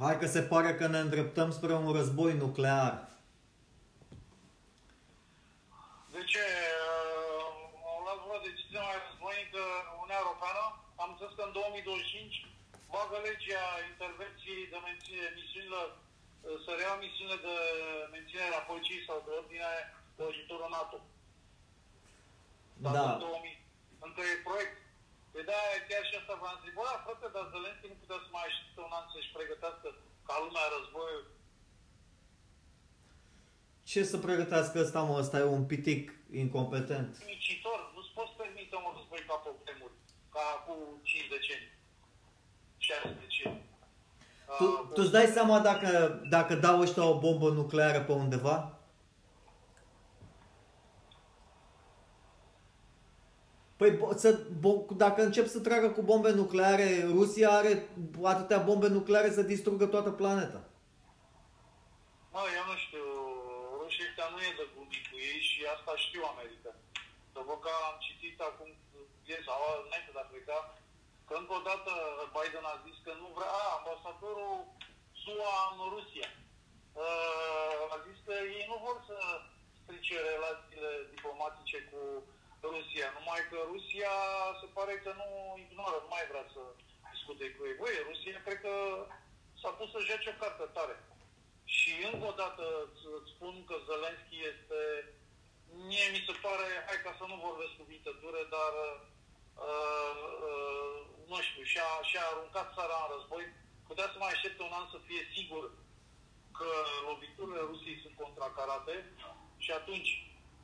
Hai că se pare că ne îndreptăm spre un război nuclear. De ce? Uh, Au luat vreo decizie mai războinică Uniunea Europeană. Am zis că în 2025 bagă legea intervenției de menține, misiunilor, uh, să rea misiunile de menținere a poliției sau de ordine de ajutorul NATO. Dar Da. în 2000, încă e proiect. Pe de aia chiar și asta v-am zis, bă, frate, dar Zelenski nu putea să mai aștepte un an să-și pregătească ca lumea războiul. Ce să pregătească ăsta, mă? Ăsta e un pitic incompetent. Micitor, nu-ți poți permite un război ca pe vremuri, ca cu 5 decenii, 6 decenii. Tu, Ah, tu îți dai seama dacă, dacă dau ăștia o bombă nucleară pe undeva? Păi bo- să, bo, dacă încep să tragă cu bombe nucleare, Rusia are atâtea bombe nucleare să distrugă toată planeta. Mă, eu nu știu, rușii ăștia nu e de glumit cu ei și asta știu America. După că am citit acum, ieri sau înainte de a pleca, că încă o dată Biden a zis că nu vrea, a, ambasadorul SUA în Rusia. Uh, a zis că ei nu vor să strice relațiile diplomatice cu Rusia, numai că Rusia se pare că nu ignoră, nu mai vrea să discute cu ei. Băi, Rusia cred că s-a pus să joace o carte tare. Și încă o dată îți îți spun că Zelenski este, mie mi se pare, hai ca să nu vorbesc cuvinte dure, dar uh, uh, nu știu, și-a, și-a aruncat țara în război, putea să mai aștepte un an să fie sigur că loviturile Rusiei sunt contracarate și atunci,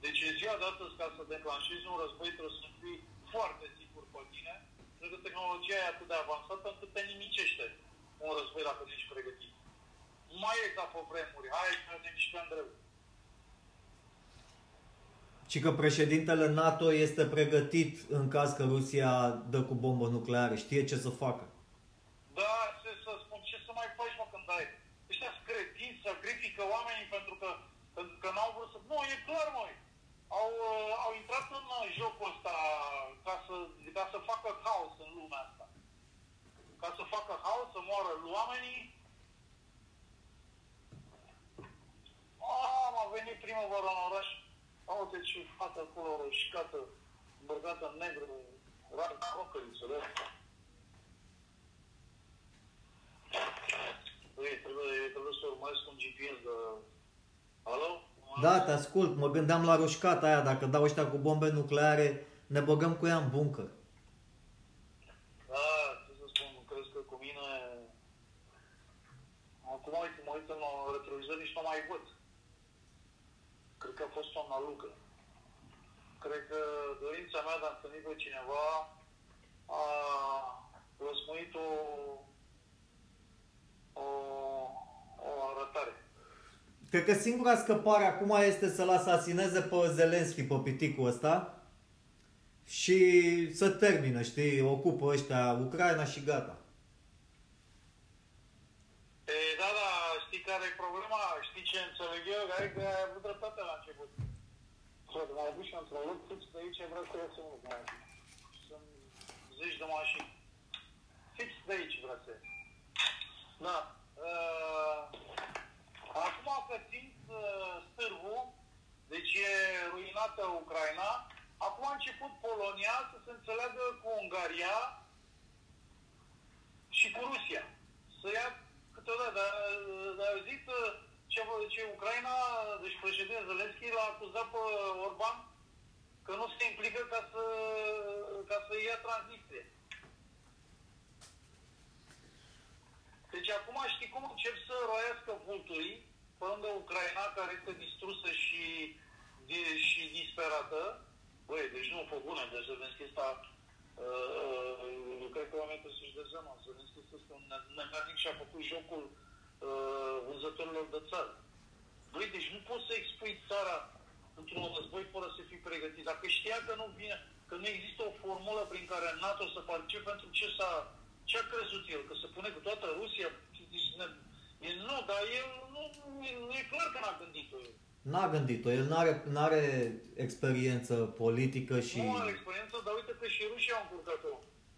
deci în ziua de astăzi, ca să declanșezi un război, trebuie să fii foarte sigur pe tine, pentru că tehnologia e atât de avansată încât te nimicește un război dacă nu ești pregătit. Nu mai e ca pe vremuri, hai că ne mișcăm greu. Și că președintele NATO este pregătit în caz că Rusia dă cu bombă nucleară, știe ce să facă. Da, ce să spun, ce să mai faci, mă, când ai? Ăștia scretini, sacrifică oamenii pentru că, pentru că n-au vrut să... Nu, e clar, măi. Au, uh, au intrat în uh, jocul ăsta ca să, ca să facă haos în lumea asta. Ca să facă haos, să moară oamenii. Ah, a venit primăvara în oraș. Uite ce fată acolo roșcată, îmbrăcată în negru, rar crocărițele astea. Băi, trebuie, trebuie să urmăresc un GPS de... Alo? Da, te ascult, mă gândeam la roșcata aia, dacă dau ăștia cu bombe nucleare, ne băgăm cu ea în bunker. Da, ce să spun, crezi că cu mine... Acum uite, mă uit în retrovizor și nu mai văd. Cred că a fost o nălucă. Cred că dorința mea de a întâlni pe cineva a răsmuit o, o, o arătare. Cred că singura scăpare acum este să-l asasineze pe Zelenski, pe piticul ăsta, și să termină, știi, ocupă ăștia Ucraina și gata. E, da, da, știi care e problema? Știi ce înțeleg eu? Că că ai avut dreptate la început. Frate, m-am dus și într-un loc fix de aici, vreau să ies un loc mai Sunt zeci de mașini. Fix de aici vreau să ies. Da. Uh, acum că simt uh, stârvul, deci e ruinată Ucraina, acum a început Polonia să se înțeleagă cu Ungaria și cu Rusia. Să ia câteodată, dar, dar au zis uh, ce, ce Ucraina, deci președintele Zelenski l-a acuzat pe Orban că nu se implică ca să, ca să ia Transnistria. Deci acum știi cum încep să roiască vulturii pe lângă Ucraina, care este distrusă și, di- și disperată. Băi, deci nu, pe bune, deci Zelenski ăsta, uh, uh, cred că oamenii trebuie să-și dea seama, Zelenski ăsta este un nemernic și a făcut jocul uh, vânzătorilor de țară. Băi, deci nu poți să expui țara într-un război fără să fii pregătit. Dacă știa că nu vine, că nu există o formulă prin care NATO să participe, pentru ce s-a, ce a crezut el? Că se pune cu toată Rusia? Deci, ne, e, nu, dar el nu, nu, e- nu e clar că n-a gândit-o el. N-a gândit-o, el n-are, n-are experiență politică și... Nu are experiență, dar uite că și rușii au încurcat-o.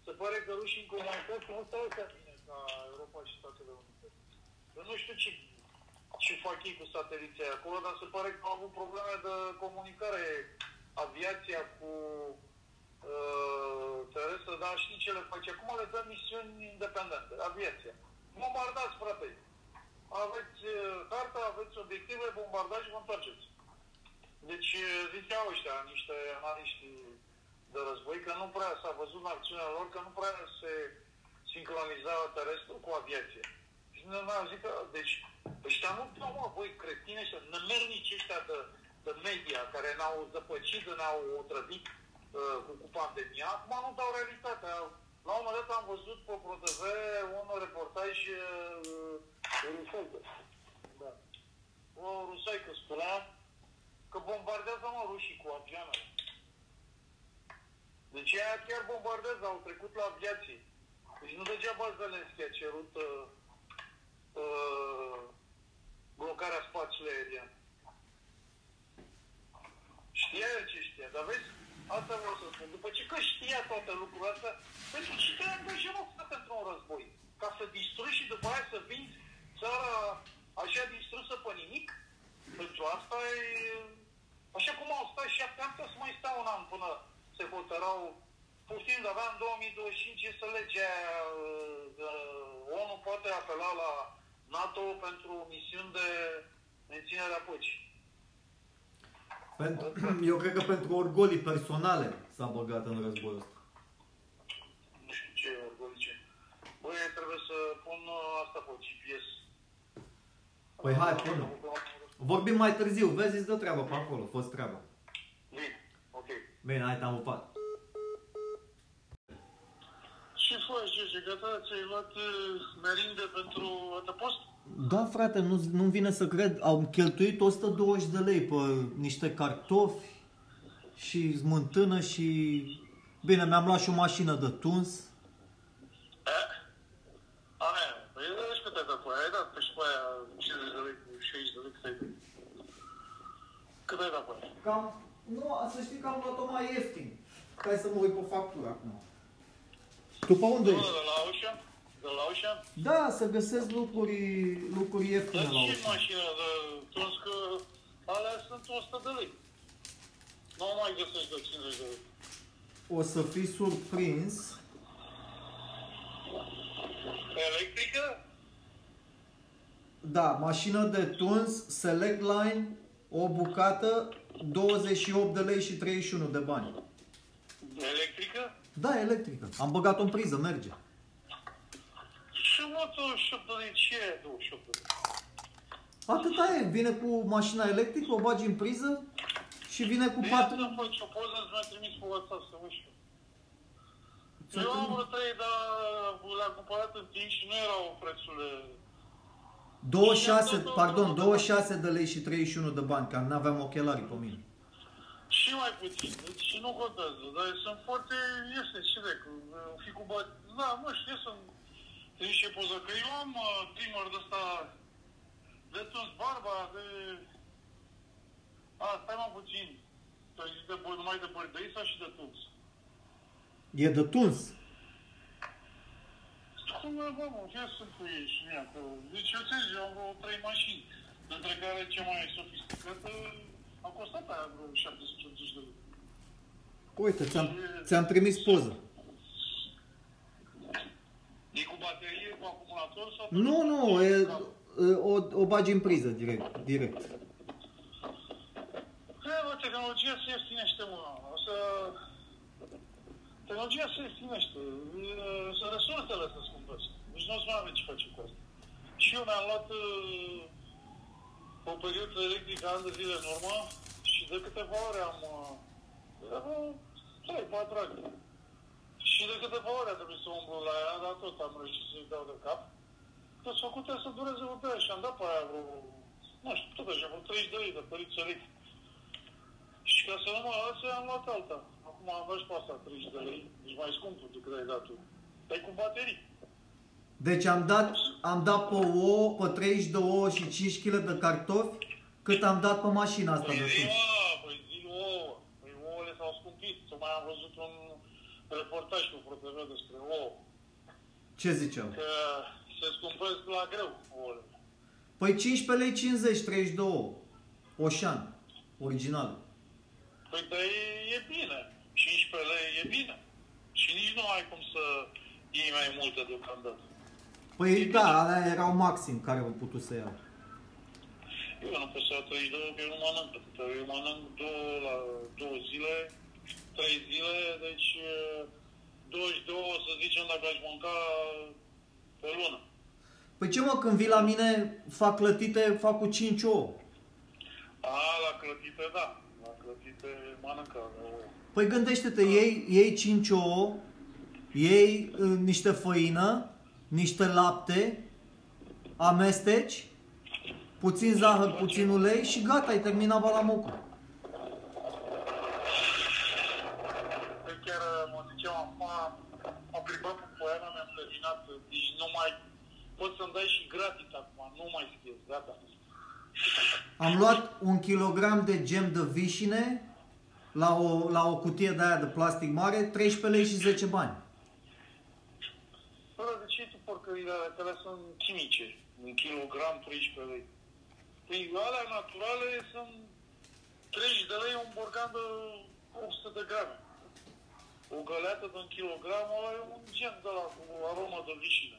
Se pare că rușii în comunitate nu stau așa bine ca Europa și Statele Unite. Eu nu știu ce, ce fac ei cu sateliții acolo, dar se pare că au avut probleme de comunicare aviația cu uh, terestră, dar știi ce le face? Acum le dă misiuni independente, aviația. Bombardați, frate! Aveți uh, carta, aveți obiective, bombardați și vă întoarceți. Deci uh, ziceau ăștia, niște analiști de război, că nu prea s-a văzut în acțiunea lor, că nu prea se sincroniza terestru cu aviație. Și ne am zis că, deci, ăștia nu dau, mă, voi cretine ăștia, nămernici ăștia de, de media, care ne-au zăpăcit, ne-au otrăvit uh, cu, cu pandemia, acum nu dau realitatea. La un moment dat am văzut pe ProTV un reportaj uh, rusaică. Da. O rusaică spunea că bombardează mă rușii cu avioanele. Deci ea chiar bombardează, au trecut la aviație. Deci nu degeaba Zelenski a cerut uh, uh, blocarea spațiului aerian. Știa el ce știa, dar vezi, asta vreau să spun. După ce că știa toate lucrurile astea, pentru ce te angajați pentru un război? Ca să distrugi și după aia să vinzi țara așa distrusă pe nimic? Pentru asta e... Așa cum au stat șapte ani, să mai stau un an până se hotărau puțin, avea în 2025 este legea uh, ONU poate apela la NATO pentru misiuni de menținere a păcii. Pentru, eu cred că pentru orgolii personale s-a băgat în războiul ăsta. Nu știu ce orgolii ce. Băi, trebuie să pun uh, asta pe GPS. Păi hai, pune. Vorbim mai târziu, vezi, îți dă treabă pe acolo, fost treaba. Bine, ok. Bine, hai, te-am upat. Ce faci, Gege? Gata, ți-ai luat uh, merinde pentru adăpost? Da, frate, nu, nu vine să cred. Au cheltuit 120 de lei pe niște cartofi și smântână și... Bine, mi-am luat și o mașină de tuns. Eh? Aia, păi vezi cât ai dat pe aia? Ai dat pe și pe aia 50 de lei, 60 de lei, cât ai dat? Cât ai dat pe aia? Cam... Nu, să știi că am luat-o mai ieftin. Hai să mă uit pe factură acum. Tu pe unde Nu, ești? de la Ocean? De la Ocean? Da, să găsesc lucruri, lucruri ieftine Dar la ce Ocean. mașină de tuns că alea sunt 100 de lei. Nu mai găsești de 50 de lei. O să fii surprins. Electrică? Da, mașină de tuns, Select Line, o bucată, 28 de lei și 31 de bani. Electrică? Da, electrică. Am băgat-o în priză, merge. Și mă, 28 de lei, ce e 28 de lei? Atâta e, vine cu mașina electrică, o bagi în priză și vine cu Bine patru... să faci o poză, îți mai trimis pe WhatsApp să văd și eu. Să Eu am te- vreo trei, dar le-am cumpărat în timp și nu erau prețurile... 26, pardon, 26 de lei și 31 de bani, că n-aveam ochelari pe mine. Și mai puțin, deci și nu contează, dar sunt foarte ieftine și de, cu, fi cu bani. Da, mă, știu, sunt niște poză, că eu am uh, trimmer de ăsta de tuns barba, de... A, stai mă puțin, tu ai zis de boi, numai de bărbei sau și de tuns? E de tuns. Cum e, bă, mă, ce sunt cu ei și mea, că... Deci eu ți eu am vreo trei mașini, dintre care cea mai sofisticată a costat aia vreo 780 de lei. Uite, ți-am, ți-am trimis poză. E cu baterie, cu acumulator sau... Nu, nu, e, o, o bagi în priză direct. direct. Hai, mă, tehnologia se ieftinește, mă. O să... Tehnologia se ieftinește. E, Sunt resursele să scumpesc. Deci nu o să mai avem ce face cu asta. Și eu mi-am luat uh, o perioadă electrică ani de zile în urmă și de câteva ore am... uh, De vreo 3-4 ani. Și de câteva ore a trebuit să umblu la ea, dar tot am reușit să-i dau de cap. Toți făcute să dureze o bere și am dat pe aia vreo, nu știu, tot așa, vreo 30 de lei de păriți electric. Și ca să nu mă lase, am luat alta. Acum am dat și pe asta 30 de lei, deci mai scumpă decât ai dat tu. Dar e cu baterii. Deci am dat, am dat pe ouă, pe 30 de ouă și 5 kg de cartofi, cât am dat pe mașina asta Păi de zi, tuns. mă, păi zi ouă. Păi ouăle s-au scumpit. Tocmai am văzut un reportaj cu ProTV despre ouă. Ce ziceau? Că se scumpesc la greu ouăle. Păi 15 lei 50, 32. Oșan. Original. Păi dar e, e bine. 15 lei e bine. Și nici nu ai cum să iei mai multe deocamdată. Păi da, alea erau maxim care au putut să iau. Eu nu pot să iau 32, că eu nu mănânc atâta. Eu mănânc două, la două zile, trei zile, deci eh, 22, să zicem, dacă aș mânca pe lună. Păi ce mă, când vii la mine, fac clătite, fac cu 5 ouă. A, la clătite, da. La clătite mănâncă. ouă. Păi gândește-te, iei, iei 5 ouă, iei uh, niște făină, niște lapte, amesteci, puțin zahăr, puțin ulei și gata, ai terminat balamocul. Păi chiar mă ziceam acum, am plimbat cu poiana, mi-am terminat, deci nu mai... Poți să-mi dai și gratis acum, nu mai scriu, gata. Am luat un kilogram de gem de vișine la o, la o cutie de aia de plastic mare, 13 lei și 10 bani. Bă, de ce tu porcările alea, că alea sunt chimice? Un kilogram, 13 lei. Păi alea naturale sunt 30 de lei un borcan de 800 de grame. O găleată de un kilogram, ăla e un gen de la cu aromă de vișină.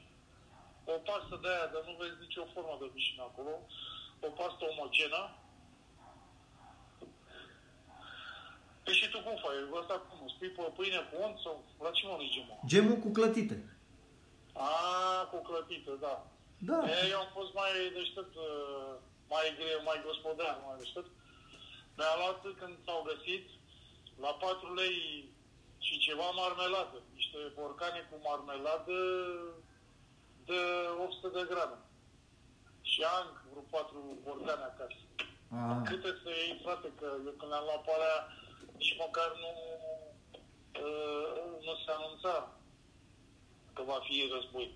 O pastă de aia, dar nu vezi nicio formă de vișină acolo. O pastă omogenă. Păi și tu cum faci? Ăsta cum? Spui pe pâine cu unt sau la ce mănânci gemul? Gemul cu clătite. A, cu clătită, da. Da. E, eu am fost mai deștept, uh, mai greu, mai gospodar, mai deștept. Mi-a luat când s-au găsit la 4 lei și ceva marmeladă. Niște borcane cu marmeladă de 800 de grame. Și am vreo 4 borcane acasă. Ah. Câte să iei, frate, că eu când am luat pe alea, nici măcar nu, uh, nu se anunța că va fi război.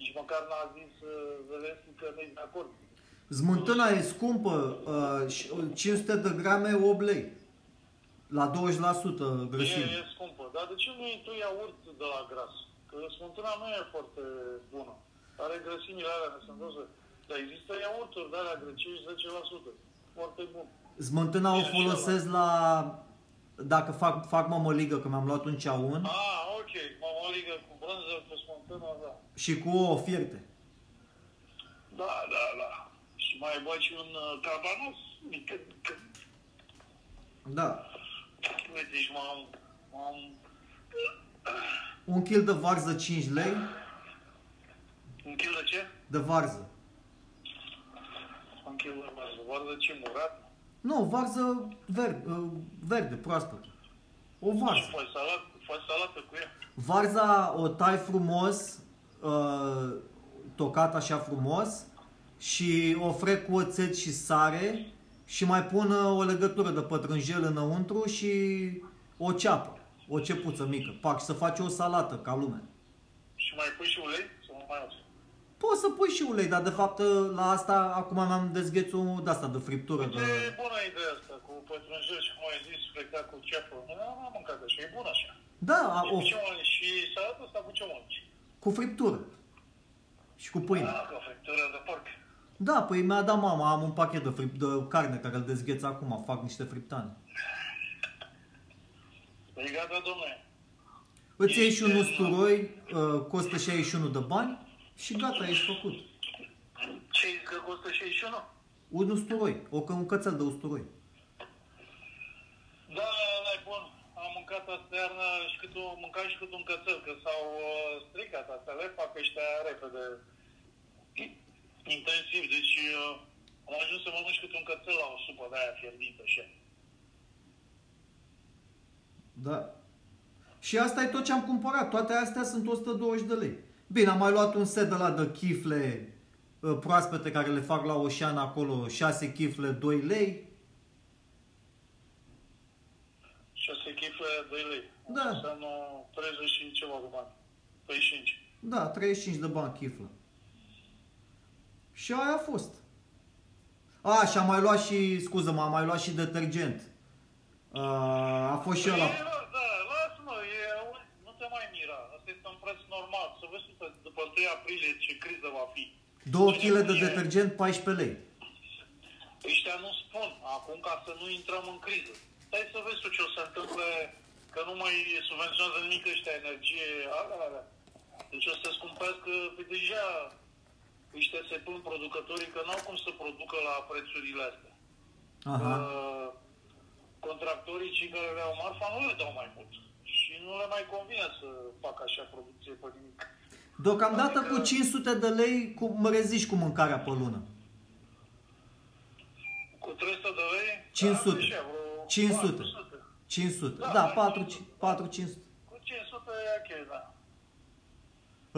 Nici măcar n-a zis uh, Zelenski că nu e de acord. Smântâna e scumpă, uh, și- 500 de grame 8 lei. La 20% E, grăsime. e scumpă. Dar de ce nu iei tu iaurt de la gras? Că smântâna nu e foarte bună. Are grăsimile alea nesănătoase. Dar există iaurturi de alea grăcești 10%. Foarte bun. Smântâna o Bine, și folosesc la... Dacă fac, fac mămăligă, că mi-am luat un ceaun, Ah, ok. Mămăligă cu brânză, cu smântână, da. și cu ouă fierte. Da, da, da. Și mai bagi un uh, cabanos mic. mic. Da. Uite, și m-am... m-am... Un kil de varză 5 lei, Un kil de ce? de varză. Un kil de varză. Varză ce, murat? Nu, varză verde, uh, verde proaspătă. O Și varză. faci salată, faci salată cu ea. Varza o tai frumos, uh, tocat așa frumos și o frec cu oțet și sare și mai pun uh, o legătură de pătrunjel înăuntru și o ceapă, o cepuță mică. Pac, să faci o salată ca lumea. Și mai pui și ulei? Sau nu mai auzi? Poți să pui și ulei, dar de fapt uh, la asta acum mi-am dezghețul de asta de friptură. De... E bună ideea asta, cu pătrunjel și cum ai zis, frecat cu ceapă. Nu am mâncat așa, e bun așa. Da, a, Și o, cu ce mănânci? Și salata asta cu ce mănânci? cu friptură. Și cu pâine. Ah, cu friptură de porc. Da, păi mi-a dat mama, am un pachet de, fript, de carne care îl dezgheț acum, fac niște friptane. Păi gata, domnule. Îți iei și un Este- usturoi, uh, costă 61 de bani și gata, ești făcut. Ce că costă 61? Un usturoi, o, că- un cățel de usturoi. Da, ăla e bun. Am mâncat asta iarnă și cât un, mâncam și cât un cățel, că s-au uh, stricat astea, le fac ăștia repede. Intensiv, deci uh, am ajuns să mănânc și cât un cățel la o supă de aia fierbită așa. Da. Și asta e tot ce am cumpărat. Toate astea sunt 120 de lei. Bine, am mai luat un set de la de chifle uh, proaspete care le fac la Oșan acolo, 6 chifle, 2 lei. 6 chifle, 2 lei. Da. Înseamnă 30 și ceva de bani. 35. Da, 35 de bani chiflă. Și aia a fost. A, și am mai luat și, scuză-mă, am mai luat și detergent. Uh, a fost și Păi, ăla. la- da, lasă-mă, e, nu te mai mira. Asta este un preț normal. Să vezi tu, după 1 aprilie ce criză va fi. 2 kg de detergent, 14 lei. Ăștia nu spun, acum ca să nu intrăm în criză. Stai să vezi tu ce o să întâmple, că nu mai subvenționează nimic ăștia energie, alea, alea. Deci o să scumpească, pe deja ăștia se pun producătorii că n-au cum să producă la prețurile astea. Aha. Uh, contractorii, cei care le au marfa, nu le dau mai mult. Și nu le mai convine să facă așa producție pe nimic. Deocamdată Adică- cu 500 de lei cu, mă rezici cu mâncarea pe lună. Cu 300 de lei? 500. Da, așa, vreo 500. 400. 500. Da, Da, mai 4, mult. 4 500. Cu 500 e ok, da.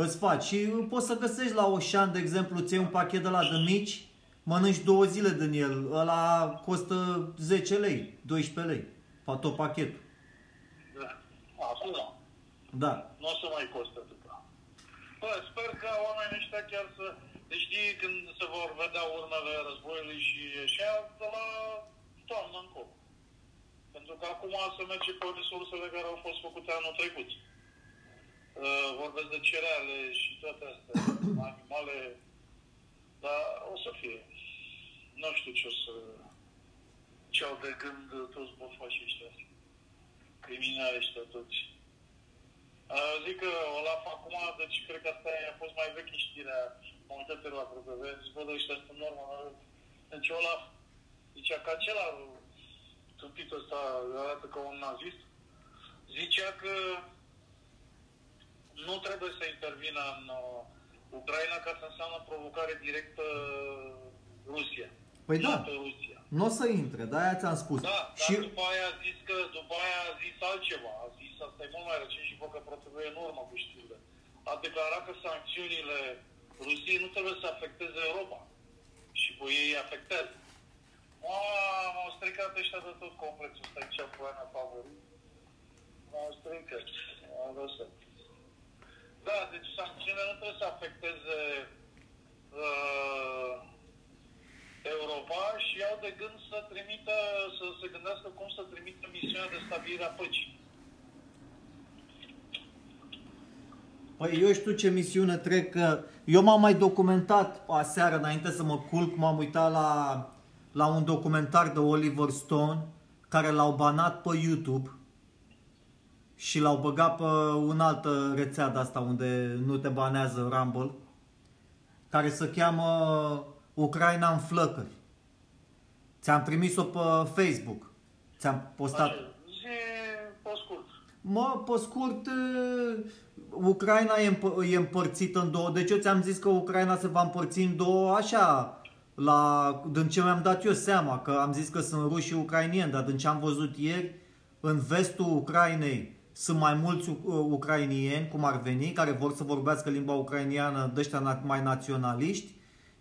Îți faci și poți să găsești la Oșan, de exemplu, ți un pachet de la de mici, mănânci două zile din el, ăla costă 10 lei, 12 lei, pa- tot pachetul. da. Acum, Da. nu o să mai costă atâta. Bă, sper că oamenii ăștia chiar să... Deci știi când se vor vedea urmele războiului și așa, de la toamnă încolo. Pentru că acum se merge pe resursele care au fost făcute anul trecut. Uh, vorbesc de cereale și toate astea, animale, dar o să fie. Nu știu ce o să... ce au de gând toți bofașii ăștia. Criminali ăștia toți. Uh, zic că Olaf acum, deci cred că asta a fost mai veche știrea, m-am uitat pe la ProTV, zic, bă, de ăștia sunt normă. Deci Olaf, zicea că acela, tâmpitul ăsta arată ca un nazist, zicea că nu trebuie să intervină în uh, Ucraina ca să înseamnă provocare directă Rusia. Păi da. NATO Rusia. Nu o să intre, de aia ți-am spus. Da, și dar după aia a zis că, după aia a zis altceva. A zis, asta e mult mai recent și văd că protrebuie în urmă cu știrile. A declarat că sancțiunile Rusiei nu trebuie să afecteze Europa. Și pe ei îi afectează. M-au m-au stricat ăștia de tot complexul ăsta aici cu Ana favorit. M-au stricat. M-au lăsat. Da, deci sancțiunile nu trebuie să afecteze uh, Europa și au de gând să trimită, să se gândească cum să trimită misiunea de stabilire a păcii. Păi eu știu ce misiune trec, că eu m-am mai documentat aseară înainte să mă culc, m-am uitat la, la un documentar de Oliver Stone care l-au banat pe YouTube și l-au băgat pe un altă rețea de asta unde nu te banează Rumble care se cheamă Ucraina în flăcări. Ți-am trimis-o pe Facebook. Ți-am postat. Așa, zi pe scurt. Mă, pe scurt, e, Ucraina e, împ- e împărțită în două. Deci eu ți-am zis că Ucraina se va împărți în două așa, la, din ce mi-am dat eu seama, că am zis că sunt ruși și ucrainieni, dar din ce am văzut ieri, în vestul Ucrainei sunt mai mulți uh, ucrainieni, cum ar veni, care vor să vorbească limba ucrainiană, de ăștia na- mai naționaliști,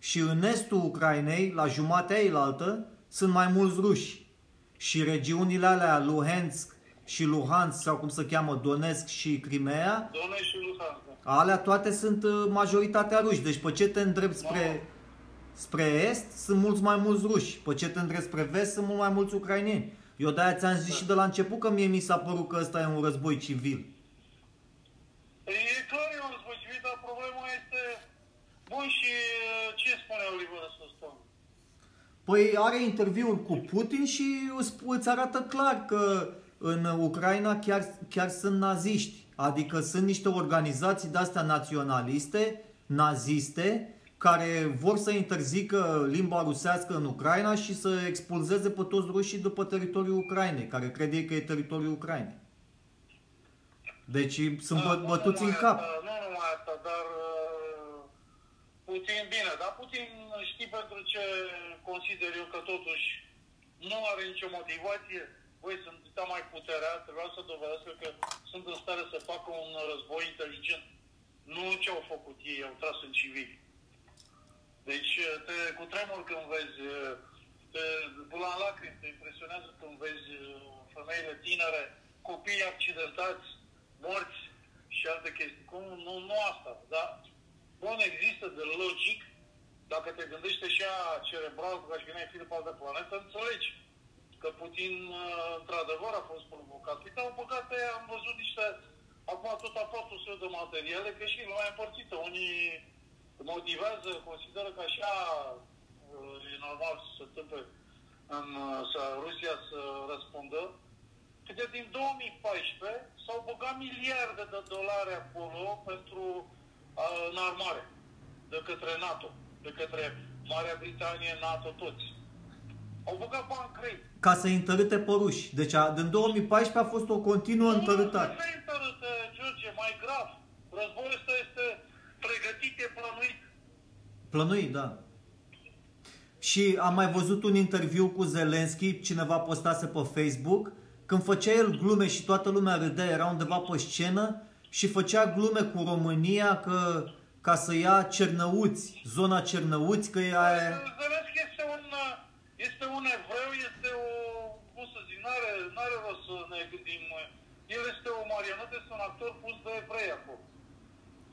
și în estul Ucrainei, la jumatea eilaltă, sunt mai mulți ruși. Și regiunile alea, Luhansk și Luhansk, sau cum se cheamă, Donetsk și Crimea, Donetsk și Luhansk. da. alea toate sunt uh, majoritatea ruși. Deci pe ce te îndrept spre, spre est, sunt mulți mai mulți ruși. Pe ce te îndrept spre vest, sunt mult mai mulți ucrainieni. Eu de-aia ți-am zis și de la început că mie mi s-a părut că ăsta e un război civil. E clar, e un război civil, dar problema este... Bun, și uh, ce spune Oliver Stone? Păi are interviuri cu Putin și îți, îți arată clar că în Ucraina chiar, chiar sunt naziști. Adică sunt niște organizații de-astea naționaliste, naziste, care vor să interzică limba rusească în Ucraina și să expulzeze pe toți rușii după teritoriul Ucrainei, care crede ei că e teritoriul Ucrainei. Deci sunt Da, bă, nu bătuți în numai cap. Asta, nu numai asta, dar uh, Putin, bine, dar Putin știi pentru ce consider eu că totuși nu are nicio motivație. Voi sunt atâta mai puterea, trebuia să dovedească că sunt în stare să facă un război inteligent. Nu ce au făcut ei, au tras în civili. Deci te cu tremur când vezi, te, până la lacrimi, te impresionează când vezi femeile tinere, copii accidentați, morți și alte chestii. Cum? Nu, nu asta, dar bun, există de logic, dacă te gândești așa cerebral, ca și când ai fi de pe altă planetă, înțelegi că Putin, într-adevăr, a fost provocat. Uite, au băgat aia, am văzut niște, acum tot apar tot soiul de materiale, că și lumea e împărțită. Unii motivează, consideră că așa uh, e normal să se întâmple în, uh, să Rusia să răspundă, că de din 2014 s-au băgat miliarde de dolari acolo pentru uh, în armare, de către NATO, de către Marea Britanie, NATO, toți. Au băgat bani crei. Ca să întărâte pe ruși. Deci a, din 2014 a fost o continuă Nu, întărâtare. Nu se întărâtă, George, mai grav. Războiul ăsta este pregătit, e plănuit. Plănuit, da. Și am mai văzut un interviu cu Zelensky, cineva postase pe Facebook, când făcea el glume și toată lumea râdea, era undeva pe scenă și făcea glume cu România că ca să ia Cernăuți, zona Cernăuți, că e aia... Zelensky este un, este un evreu, este o, cum să zic, n-are, n-are rost să ne gândim. El este o marionetă, este un actor pus de evrei acolo.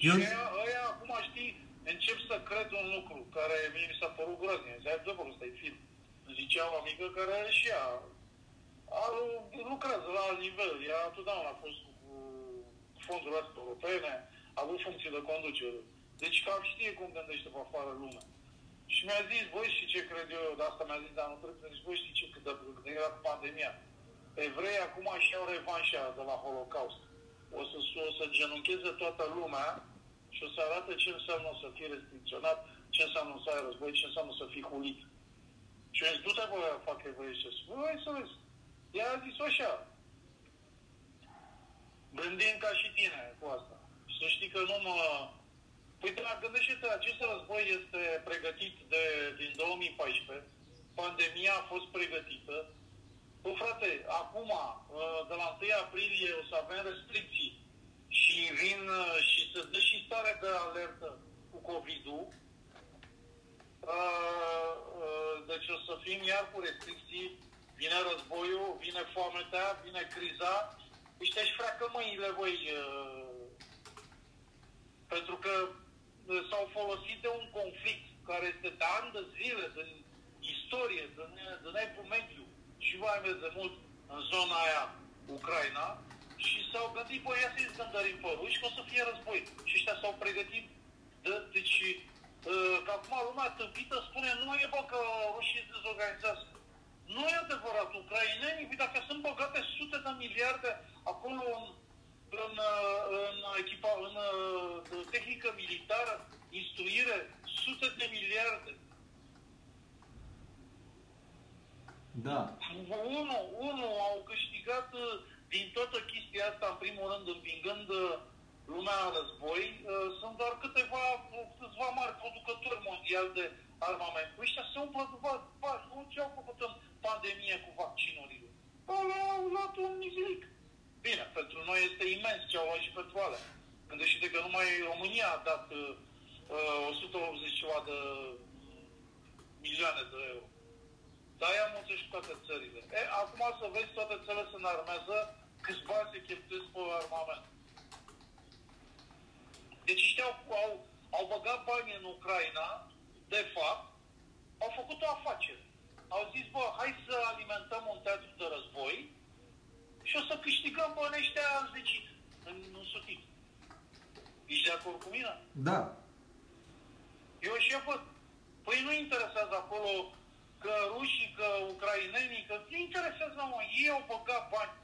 Eu- Și ăia, ăia, acum știi, încep să cred un lucru care mie mi s-a părut groaznic. Zicea, dă ăsta e film. Zicea o amică care și ea a, lucrează la alt nivel. Ea totdeauna a fost cu, cu fondurile astea europene, a avut funcții de conducere. Deci cam știe cum gândește pe afară lumea. Și mi-a zis, voi și ce cred eu, de asta mi-a zis anul trecut, zici, voi știi ce, cât de, de era cu pandemia. Evrei acum și au revanșa de la Holocaust. O să, o să genuncheze toată lumea și o să arate ce înseamnă să fii restricționat, ce înseamnă să ai război, ce înseamnă să fii hulit. Și eu zic, du-te bă, fac evrei ce spun. Hai să vezi. Ea a zis așa. Gândim ca și tine cu asta. Și să știi că nu mă... Păi da, gândește-te, acest război este pregătit de, din 2014. Pandemia a fost pregătită. Păi frate, acum, de la 1 aprilie o să avem restricții și vin uh, și se dă și stare de alertă cu COVID-ul. Uh, uh, Deci o să fim iar cu restricții, vine războiul, vine foametea, vine criza, își te freacă mâinile voi, pentru că s-au folosit de un conflict care este de ani de zile, din istorie, din, din epul mediu și mai ales de mult în zona aia, Ucraina, și s-au gândit, băi, ia să-i scândărim pe ruși, că o să fie război. Și ăștia s-au pregătit, de, deci, uh, că acum lumea tâmpită spune, nu e bă că rușii se dezorganizează. Nu e adevărat, ucrainenii, dacă sunt băgate sute de miliarde acolo în, în, în echipa, în, în tehnică militară, instruire, sute de miliarde. Da. Unu, unu au câștigat uh, din toată chestia asta, în primul rând, împingând uh, lumea în război, uh, sunt doar câteva, câțiva mari producători mondiali de armament. Păi ăștia se umplă de bani. bani. Nu ce au făcut în pandemie cu vaccinurile? Alea au luat un nizilic. Bine, pentru noi este imens ce au luat și pentru alea. Gândește-te că numai România a dat uh, 180 ceva de milioane de euro. Dar aia mulțești toate țările. E, acum să vezi toate țările se înarmează, câți bani se cheltuiesc pe armament. Deci ăștia au, au, au băgat bani în Ucraina, de fapt, au făcut o afacere. Au zis, bă, hai să alimentăm un teatru de război și o să câștigăm banii ăștia zecit, în, în sutit. Ești de acord cu mine? Da. Eu și eu văd. Păi nu interesează acolo că rușii, că ucrainenii, că nu interesează, mă, ei au băgat bani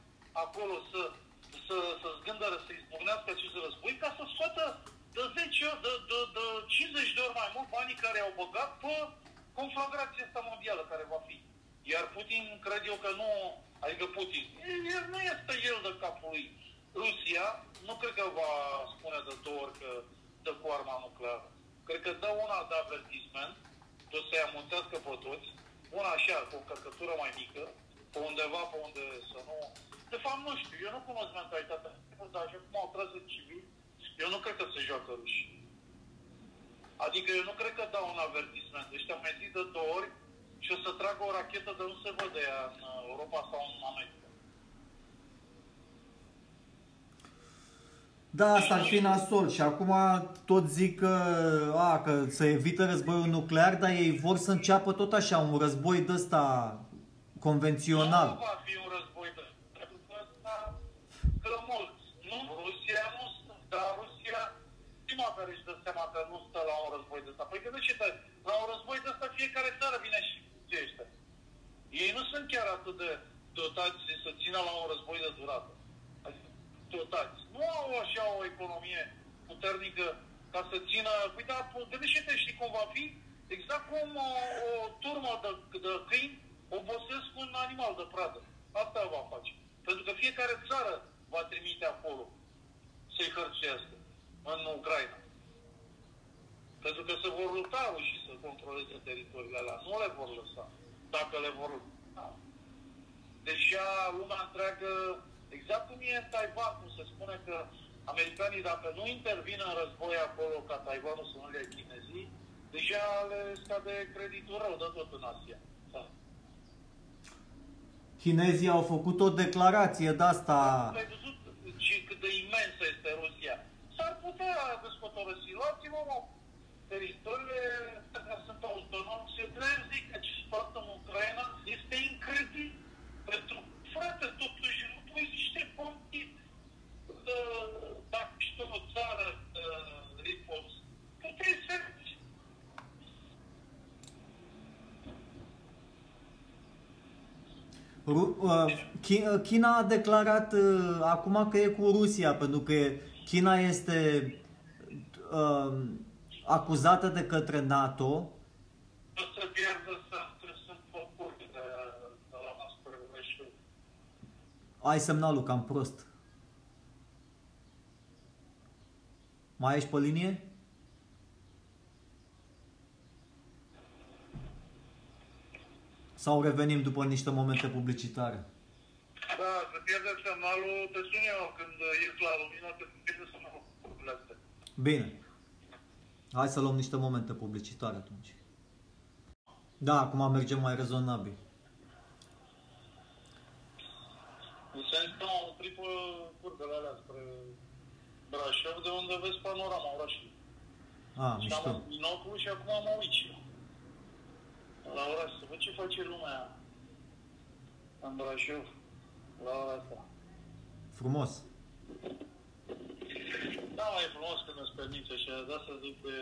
acolo să, să, să zgândără, să izbucnească acest război ca să scoată de 10 ori, de, de, de 50 de ori mai mult banii care au băgat pe conflagrația asta mondială care va fi. Iar Putin, cred eu că nu, adică Putin, el nu este el de capul lui. Rusia, nu cred că va spune de două ori că dă cu arma nucleară. Cred că dă una de avertisment, o să-i amuntească pe toți, una așa, cu o încărcătură mai mică, pe undeva, pe unde să nu... De fapt, nu știu, eu nu cunosc mentalitatea, dar așa cum au tras în civil, eu nu cred că se joacă ruși. Adică eu nu cred că dau un avertisment. Ăștia mai zi de două ori și o să tragă o rachetă de nu se vede ea în Europa sau în America. Da, asta ar fi nasol și acum tot zic că, a, că se evită războiul nuclear, dar ei vor să înceapă tot așa un război de ăsta convențional. Nu va fi un război de pentru că ăsta că mulți. Nu, Rusia nu stă, dar Rusia prima care își dă seama că nu stă la un război război de ăsta. Păi că de ce? La un război de ăsta fiecare țară vine și ce ăștia. Ei nu sunt chiar atât de dotați să țină la un război de durată. Adică dotați. Nu au așa o economie puternică ca să țină... Păi da, gândește-te, știi cum va fi? Exact cum o, o turmă de, de câini obosesc un animal de pradă. Asta va face. Pentru că fiecare țară va trimite acolo să-i hărțuiască în Ucraina. Pentru că se vor lupta și să controleze teritoriile alea. Nu le vor lăsa. Dacă le vor lupta. Deja lumea întreagă, exact cum e în Taiwan, cum se spune că americanii, dacă nu intervin în război acolo ca Taiwanul să nu le chinezii, deja le scade creditul rău de tot în Asia. Da. Chinezii au făcut o declarație de asta. Ai văzut și cât de imensă este Rusia. S-ar putea desfătărăsi. Luați-vă mă, teritoriile care sunt autonome, se trebuie zic că ce se poate în Ucraina este incredibil. Pentru frate, totuși, nu pui niște ponti dacă știu o țară ripos, puteți să Ru- uh, Chi- uh, China a declarat uh, acum că e cu Rusia, pentru că China este uh, acuzată de către NATO. o să pierdă să sunt făcute de, de la noastră și Ai semnalul cam prost. Mai ești pe linie? Sau revenim după niște momente publicitare? Da, să pierde semnalul, te sun eu când ești la lumină, te pierde semnalul. astea. Bine. Hai să luăm niște momente publicitare atunci. Da, acum mergem mai rezonabil. În sens că am oprit pe curbele alea spre Brașov, de unde vezi panorama orașului. A, Și am mișto. un binoclu și acum mă uit și eu. La oraș, să văd ce face lumea în Brașov la ora asta. Frumos. Da, mai e frumos când îți permiți așa, de asta zic că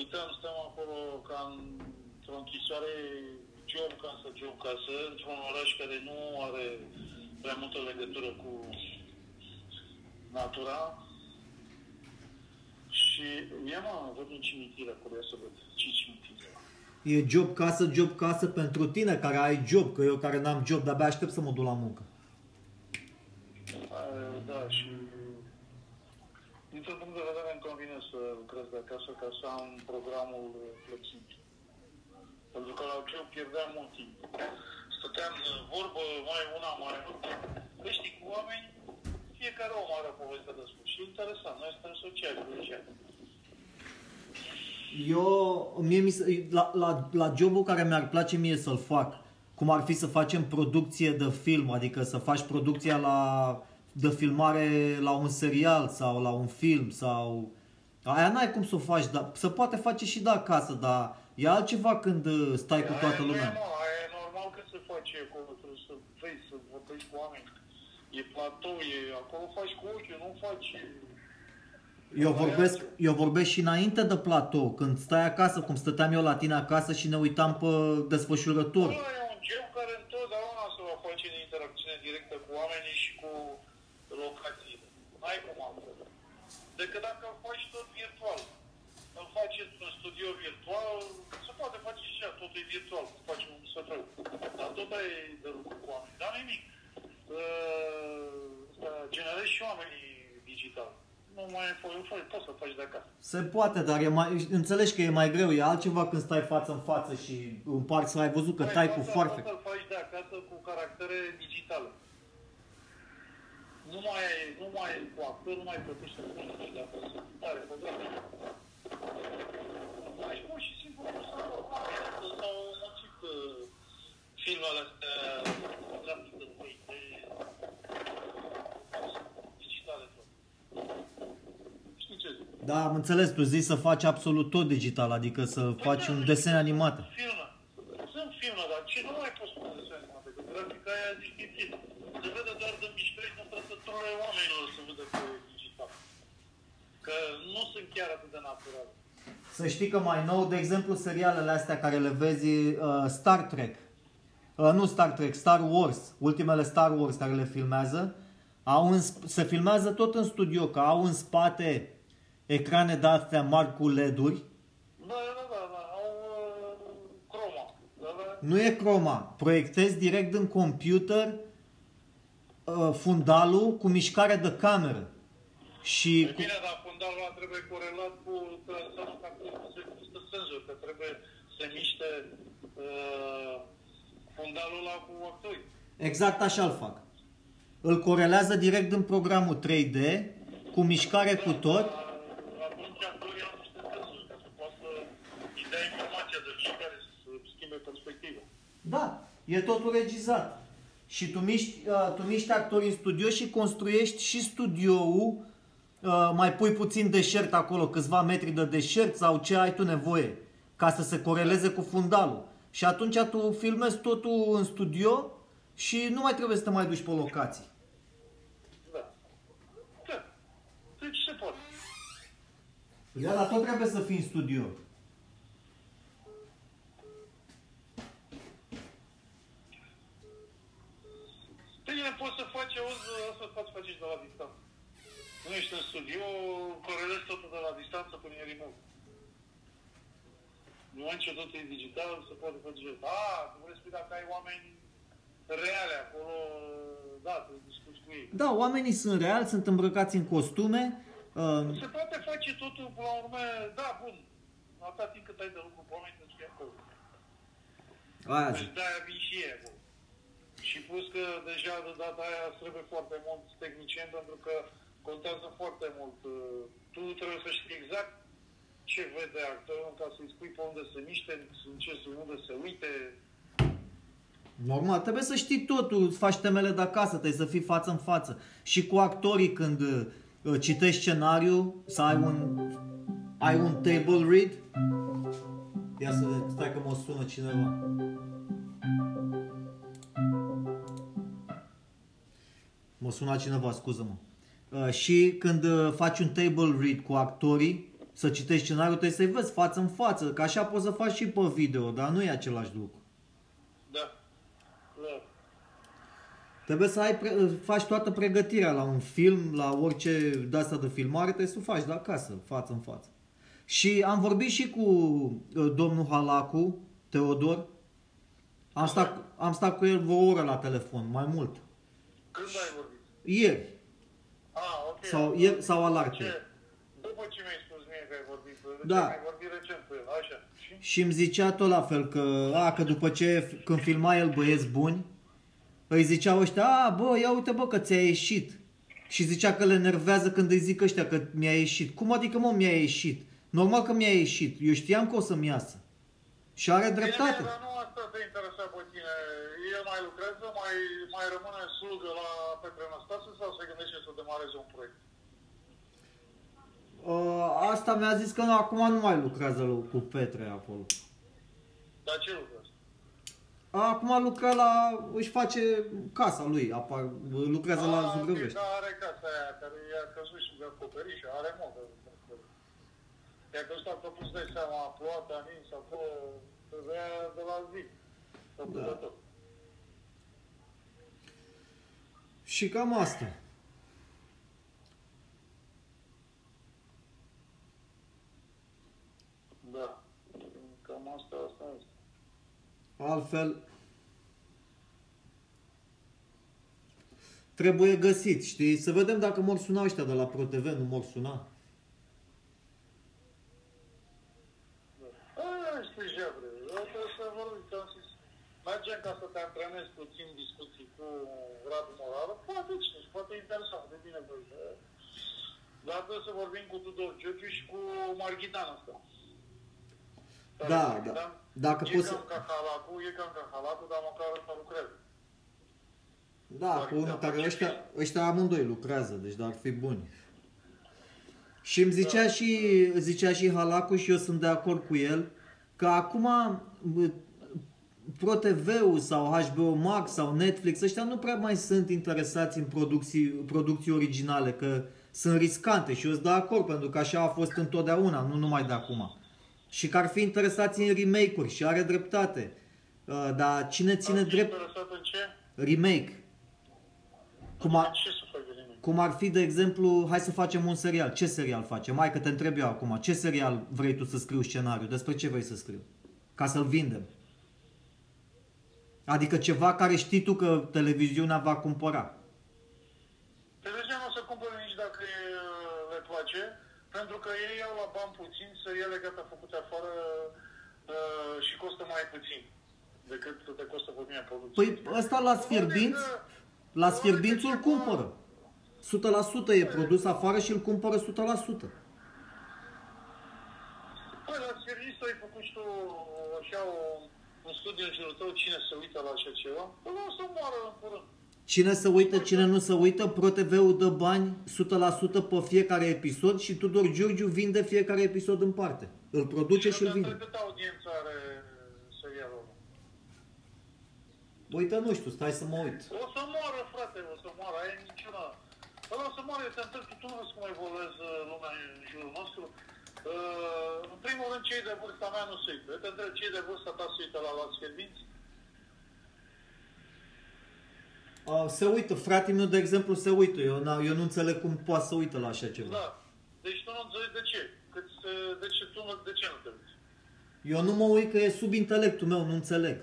uităm, stăm acolo ca într-o închisoare job casă, job casă, într-un oraș care nu are prea multă legătură cu natura. Și ia mă, văd un cimitir acolo, ia să văd ce cimitir e. E job casă, job casă pentru tine care ai job, că eu care n-am job, de-abia aștept să mă duc la muncă. Uh, Da, și dintr-un punct de vedere îmi convine să lucrez de acasă ca să am programul flexibil. Pentru că la job pierdeam mult timp. Stăteam de vorbă, mai una, mai alta. Păi știi, cu oameni, fiecare om are o poveste de spus. Și e interesant, noi suntem sociali, deja. Eu, mie mi se, la, la, la jobul care mi-ar place mie să-l fac, cum ar fi să facem producție de film, adică să faci producția la, de filmare la un serial sau la un film sau... Aia n-ai cum să o faci, dar se poate face și de acasă, dar e altceva când uh, stai cu toată Aia nu e, lumea. mă, aia e normal că se face acolo, trebuie să vezi, să vorbești cu oameni. E platou, e, acolo faci cu ochiul, nu faci... Eu vorbesc, eu vorbesc și înainte de platou, când stai acasă, cum stăteam eu la tine acasă și ne uitam pe desfășurător. Ăla e un gem care întotdeauna se va face în interacțiune directă cu oamenii și cu locațiile. N-ai cum altfel. Decât dacă îl faci tot virtual. Îl faci într-un studio virtual, se poate face și așa, totul e virtual, faci un sătrău. Dar tot ai de lucru cu oameni. Dar nimic. Uh, generezi și oamenii digital. Nu mai e foi, poți să faci de acasă. Se poate, dar e mai, înțelegi că e mai greu, e altceva când stai față în față și împarți, ai văzut că Păi, tai cu toată- foarfe. toată îl faci de acasă cu caractere digitale. Nu mai ai, nu mai ai cu actor, nu mai plătești să pui și de acasă. Tare, program. Aici pur și simplu nu s-au s-au mulțit uh, filmele astea grafic de 2D, digitale tot. Știi ce zic? Da, am înțeles, tu zici să faci absolut tot digital, adică să faci un desen animat. Filme. Sunt filme, dar ce nu mai poți spune desene animate? Că grafica aia distinctivă. Se vede doar de mișcări din trăsăturile oamenilor să vede că e digital. Că nu sunt chiar atât de naturale. Să știi că mai nou, de exemplu, serialele astea care le vezi, uh, Star Trek, uh, nu Star Trek, Star Wars, ultimele Star Wars care le filmează, au în, se filmează tot în studio, că au în spate ecrane de astea mari cu LED-uri. Da, da, da, da, au uh, croma. Da, da. Nu e croma, proiectezi direct în computer uh, fundalul cu mișcare de cameră. Și E cu, bine, dar fundalul ăla trebuie corelat cu trăsătul ca cu cu senzor, că trebuie să miște uh, fundalul ăla cu actori. exact așa îl fac. Îl corelează direct în programul 3D, cu mișcare cu tot. Dar Atunci actorii au niște senzori ca să poată îi dea informația de fiecare să schimbe perspectiva. Da, e totul regizat. Și tu miști, uh, tu miști actori în studio și construiești și studioul, uh, mai pui puțin deșert acolo, câțiva metri de deșert sau ce ai tu nevoie, ca să se coreleze cu fundalul. Și atunci tu filmezi totul în studio și nu mai trebuie să te mai duci pe locații. Da. Da. Deci se poate. Da, dar tot trebuie să fii în studio. Bine, poți să faci, auzi, asta poți face și de la distanță. Nu ești în studio, corelezi totul de la distanță prin e remote. Nu moment ce totul e digital, se poate face. A, tu vrei să spui dacă ai oameni reale acolo, da, te discuți cu ei. Da, oamenii sunt reali, sunt îmbrăcați în costume. Uh, Se poate face totul, până la urmă, da, bun. Atâta timp cât ai de lucru cu oameni, te scrie acolo. aia Deci zic. de-aia vin și ei acolo. Și plus că deja de data aia îți trebuie foarte mulți tehnicieni pentru că contează foarte mult. uh, Tu trebuie să știi exact ce vede actorul ca să-i spui pe unde să miște, în ce să unde să uite. Normal, trebuie să știi totul, îți faci temele de acasă, trebuie să fii față în față. Și cu actorii când uh, citești scenariu, să ai un, ai un table read. Ia să stai că mă sună cineva. Mă suna cineva, scuză-mă. Uh, și când uh, faci un table read cu actorii, să citești scenariul, trebuie să-i vezi față în față, că așa poți să faci și pe video, dar nu e același lucru. Da. Da. Trebuie să ai, pre- faci toată pregătirea la un film, la orice de asta de filmare, trebuie să o faci de acasă, față în față. Și am vorbit și cu uh, domnul Halacu, Teodor. Am stat, am stat cu el vreo oră la telefon, mai mult. Când ai vorbit? Ieri. Ah, ok. Sau ieri sau alaltă. Ce? După ce mi-ai spus mie că ai vorbit, Da. ai vorbit recent cu el, așa. Și? Și îmi zicea tot la fel că, a, că după ce, când filma el băieți buni, îi ziceau ăștia, a, bă, ia uite bă că ți-a ieșit. Și zicea că le enervează când îi zic ăștia că mi-a ieșit. Cum adică mă mi-a ieșit? Normal că mi-a ieșit. Eu știam că o să-mi iasă. Și are dreptate. Bine, dar nu asta te interesa pe tine. El mai lucrează, mai, mai rămâne slugă la Petre Năstase sau se gândește să demareze un proiect? Uh, asta mi-a zis că nu, acum nu mai lucrează lu- cu Petre acolo. Dar ce lucrează? Acum lucra la, își face casa lui, apar, lucrează la Ah, ok, Zugrăvești. da, are casa aia care i-a căzut și de acoperiș, are modă. I-a căzut că pus de seama, a plouat, a nins, acolo, trebuia de la zi. Făcut Da. de tot. Și cam asta. Da. Cam asta, asta este. Altfel, trebuie găsit, știi? Să vedem dacă mor suna ăștia de la ProTV, nu mor suna. Aia știu jebre. Eu trebuie să vorbim, că am zis. Mergem ca să te antrenezi puțin discuții cu Radu Morală. Poate cine, și poate interesant, de bine voi. Dar trebuie să vorbim cu Tudor Giurgiu și cu Marghitan ăsta. Da, Marghitan da. Dacă e poți să... cam ca halacu, e cam ca halacu, dar măcar ăsta lucrează. Da, cu unul care ăștia, ăștia amândoi lucrează, deci dar ar fi buni. Și îmi zicea și, zicea și Halacu și eu sunt de acord cu el, că acum bă, ProTV-ul sau HBO Max sau Netflix, ăștia nu prea mai sunt interesați în producții, producții originale, că sunt riscante și eu sunt de acord, pentru că așa a fost întotdeauna, nu numai de acum. Și că ar fi interesați în remake-uri și are dreptate. Uh, dar cine ține Ar fi drept interesat în ce? remake? Cum, a, Ce să fac de nimic? cum ar fi, de exemplu, hai să facem un serial. Ce serial facem? Mai că te întreb eu acum. Ce serial vrei tu să scriu scenariu? Despre ce vrei să scriu? Ca să-l vindem. Adică ceva care știi tu că televiziunea va cumpăra. Televiziunea nu o să cumpere nici dacă e- le place, pentru că ei iau la bani puțin seriale gata făcute afară uh, și costă mai puțin decât te costă pe mine producție. Păi ăsta la sfierbinți, la sfierbinți îl cumpără. 100% e produs afară și îl cumpără 100%. Păi, la serviciu ai făcut și tu așa o, un studiu în jurul tău, cine se uită la așa ceva? Păi o să moară în curând. Cine se uită, cine nu se uită, ProTV-ul dă bani 100% pe fiecare episod și Tudor Giurgiu vinde fiecare episod în parte. Îl produce și îl între vinde. cât audiență are serialul ăla? Uite, nu știu, stai să mă uit. O să moară, frate, o să moară, aia e niciuna. Ăla o să moară, eu te întreb, tu nu vezi cum evoluează lumea în jurul nostru? Uh, în primul rând, cei de vârsta mea nu se uită. Eu te întreb, cei de vârsta ta se uită la Las Fierbinți? Uh, se uită, fratele meu, de exemplu, se uită. Eu, na, eu nu înțeleg cum poate să uită la așa ceva. Da. Deci tu nu înțelegi de ce. Cât, se- de ce tu nu, de ce nu te uiți? Eu nu mă uit că e sub intelectul meu, nu înțeleg.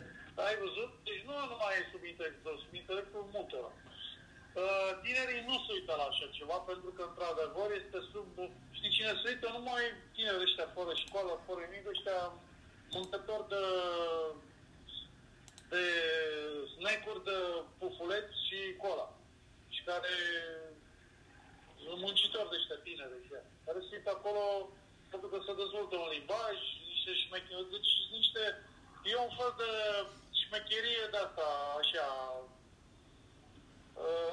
Ai văzut? Deci nu numai e sub intelectul, sub intelectul multora. Uh, tinerii nu se uită la așa ceva pentru că, într-adevăr, este sub... Știi cine se uită? Numai tinerii ăștia fără școală, fără nimic, ăștia mâncători de, de snack-uri, de pufuleți și cola. Și care sunt muncitori de ăștia tineri, ăștia, care se uită acolo pentru că se dezvoltă un limbaj, niște șmecheri, deci sunt niște... E un fel de șmecherie de asta, așa...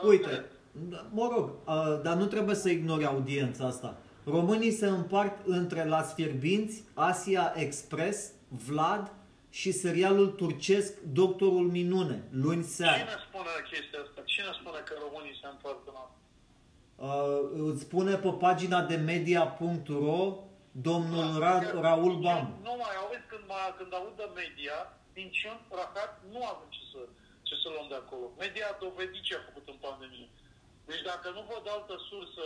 uh, Uite, mă rog, uh, dar nu trebuie să ignori audiența asta. Românii se împart între Las Fierbinți, Asia Express, Vlad și serialul turcesc Doctorul Minune, luni seara. Cine spune chestia asta? Cine spune că românii se împart în asta? Uh, îți spune pe pagina de media.ro domnul Ra- Raul Bam. Nu mai auzi când, mai, când aud de media, minciuni, rahat, nu avem ce să, ce să luăm de acolo. Media a dovedit ce a făcut în pandemie. Deci dacă nu văd altă sursă,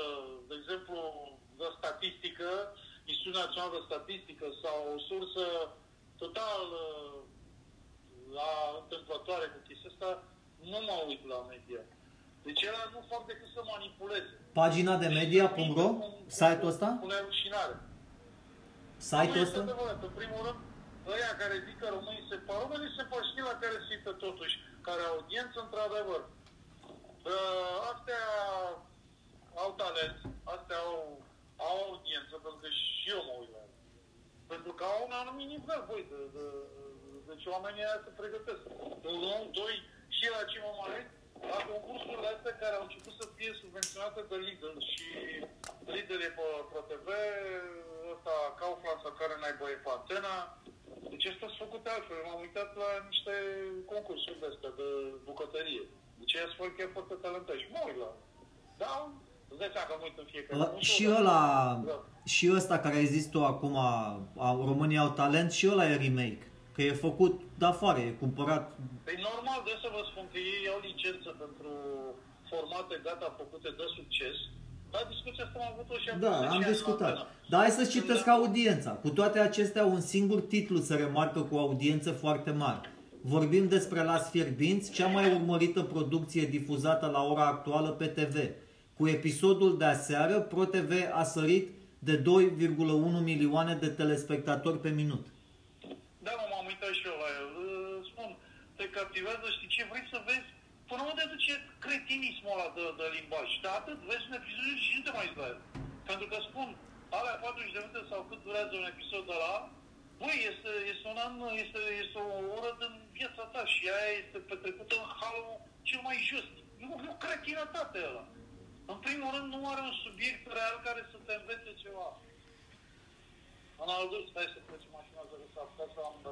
de exemplu, de statistică, Institutul Național de Statistică sau o sursă total uh, la întâmplătoare cu chestia asta, nu mă uit la media. Deci ele nu fac decât să manipuleze. Pagina de media.ro, site-ul ăsta? Cu nerușinare. Site-ul Nu este ăsta? adevărat. În primul rând, ăia care zic că românii se par, românii se par, știi la care se uită totuși, care au audiență, într-adevăr. Uh, astea au talent, astea au, au audiență, pentru că și eu mă uit la ele. Pentru că au un anumit nivel, băi, de, de, deci oamenii aia se pregătesc. Unu, doi, și la ce mă mai uit, la concursurile astea care au început să fie subvenționate de Lidl și Lidl e pe ProTV, ăsta Kaufland sau care n-ai băie pe antena. Deci astea sunt făcute altfel. M-am uitat la niște concursuri de astea de bucătărie. Deci ea sunt chiar foarte talentați. Și mă uit la Da, îți dai seama că mă uit în fiecare Ăla- concurs, Și da. ăla, Da. și ăsta care ai zis tu acum, a, România au talent, și ăla e remake. Că e făcut de afară, e cumpărat. Păi normal, de să vă spun că ei au licență pentru formate gata făcute de succes. Dar discuția asta am avut-o și acum Da, 10 am ani la discutat. antenă. Dar hai să-ți Când citesc am- audiența. Cu toate acestea, un singur titlu se remarcă cu audiență foarte mare. Vorbim despre Las Fierbinți, cea mai urmărită producție difuzată la ora actuală pe TV. Cu episodul de aseară, ProTV a sărit de 2,1 milioane de telespectatori pe minut. Da, mă, m-am uitat și eu la el. Uh, Spun, te captivează, știi ce vrei să vezi? Până unde duce cretinismul ăla de, de limbaj. Dar atât, vezi un episod și nu te mai uiți la el. Pentru că spun, alea 40 de minute sau cât durează un episod de la, băi, este, este un an, este, este o oră din viața ta și aia este petrecută în halul cel mai just. E o, e o cretinătate ăla. În primul rând, nu are un subiect real care să te învețe ceva. În al doilea, stai să trecem mașina să să să am...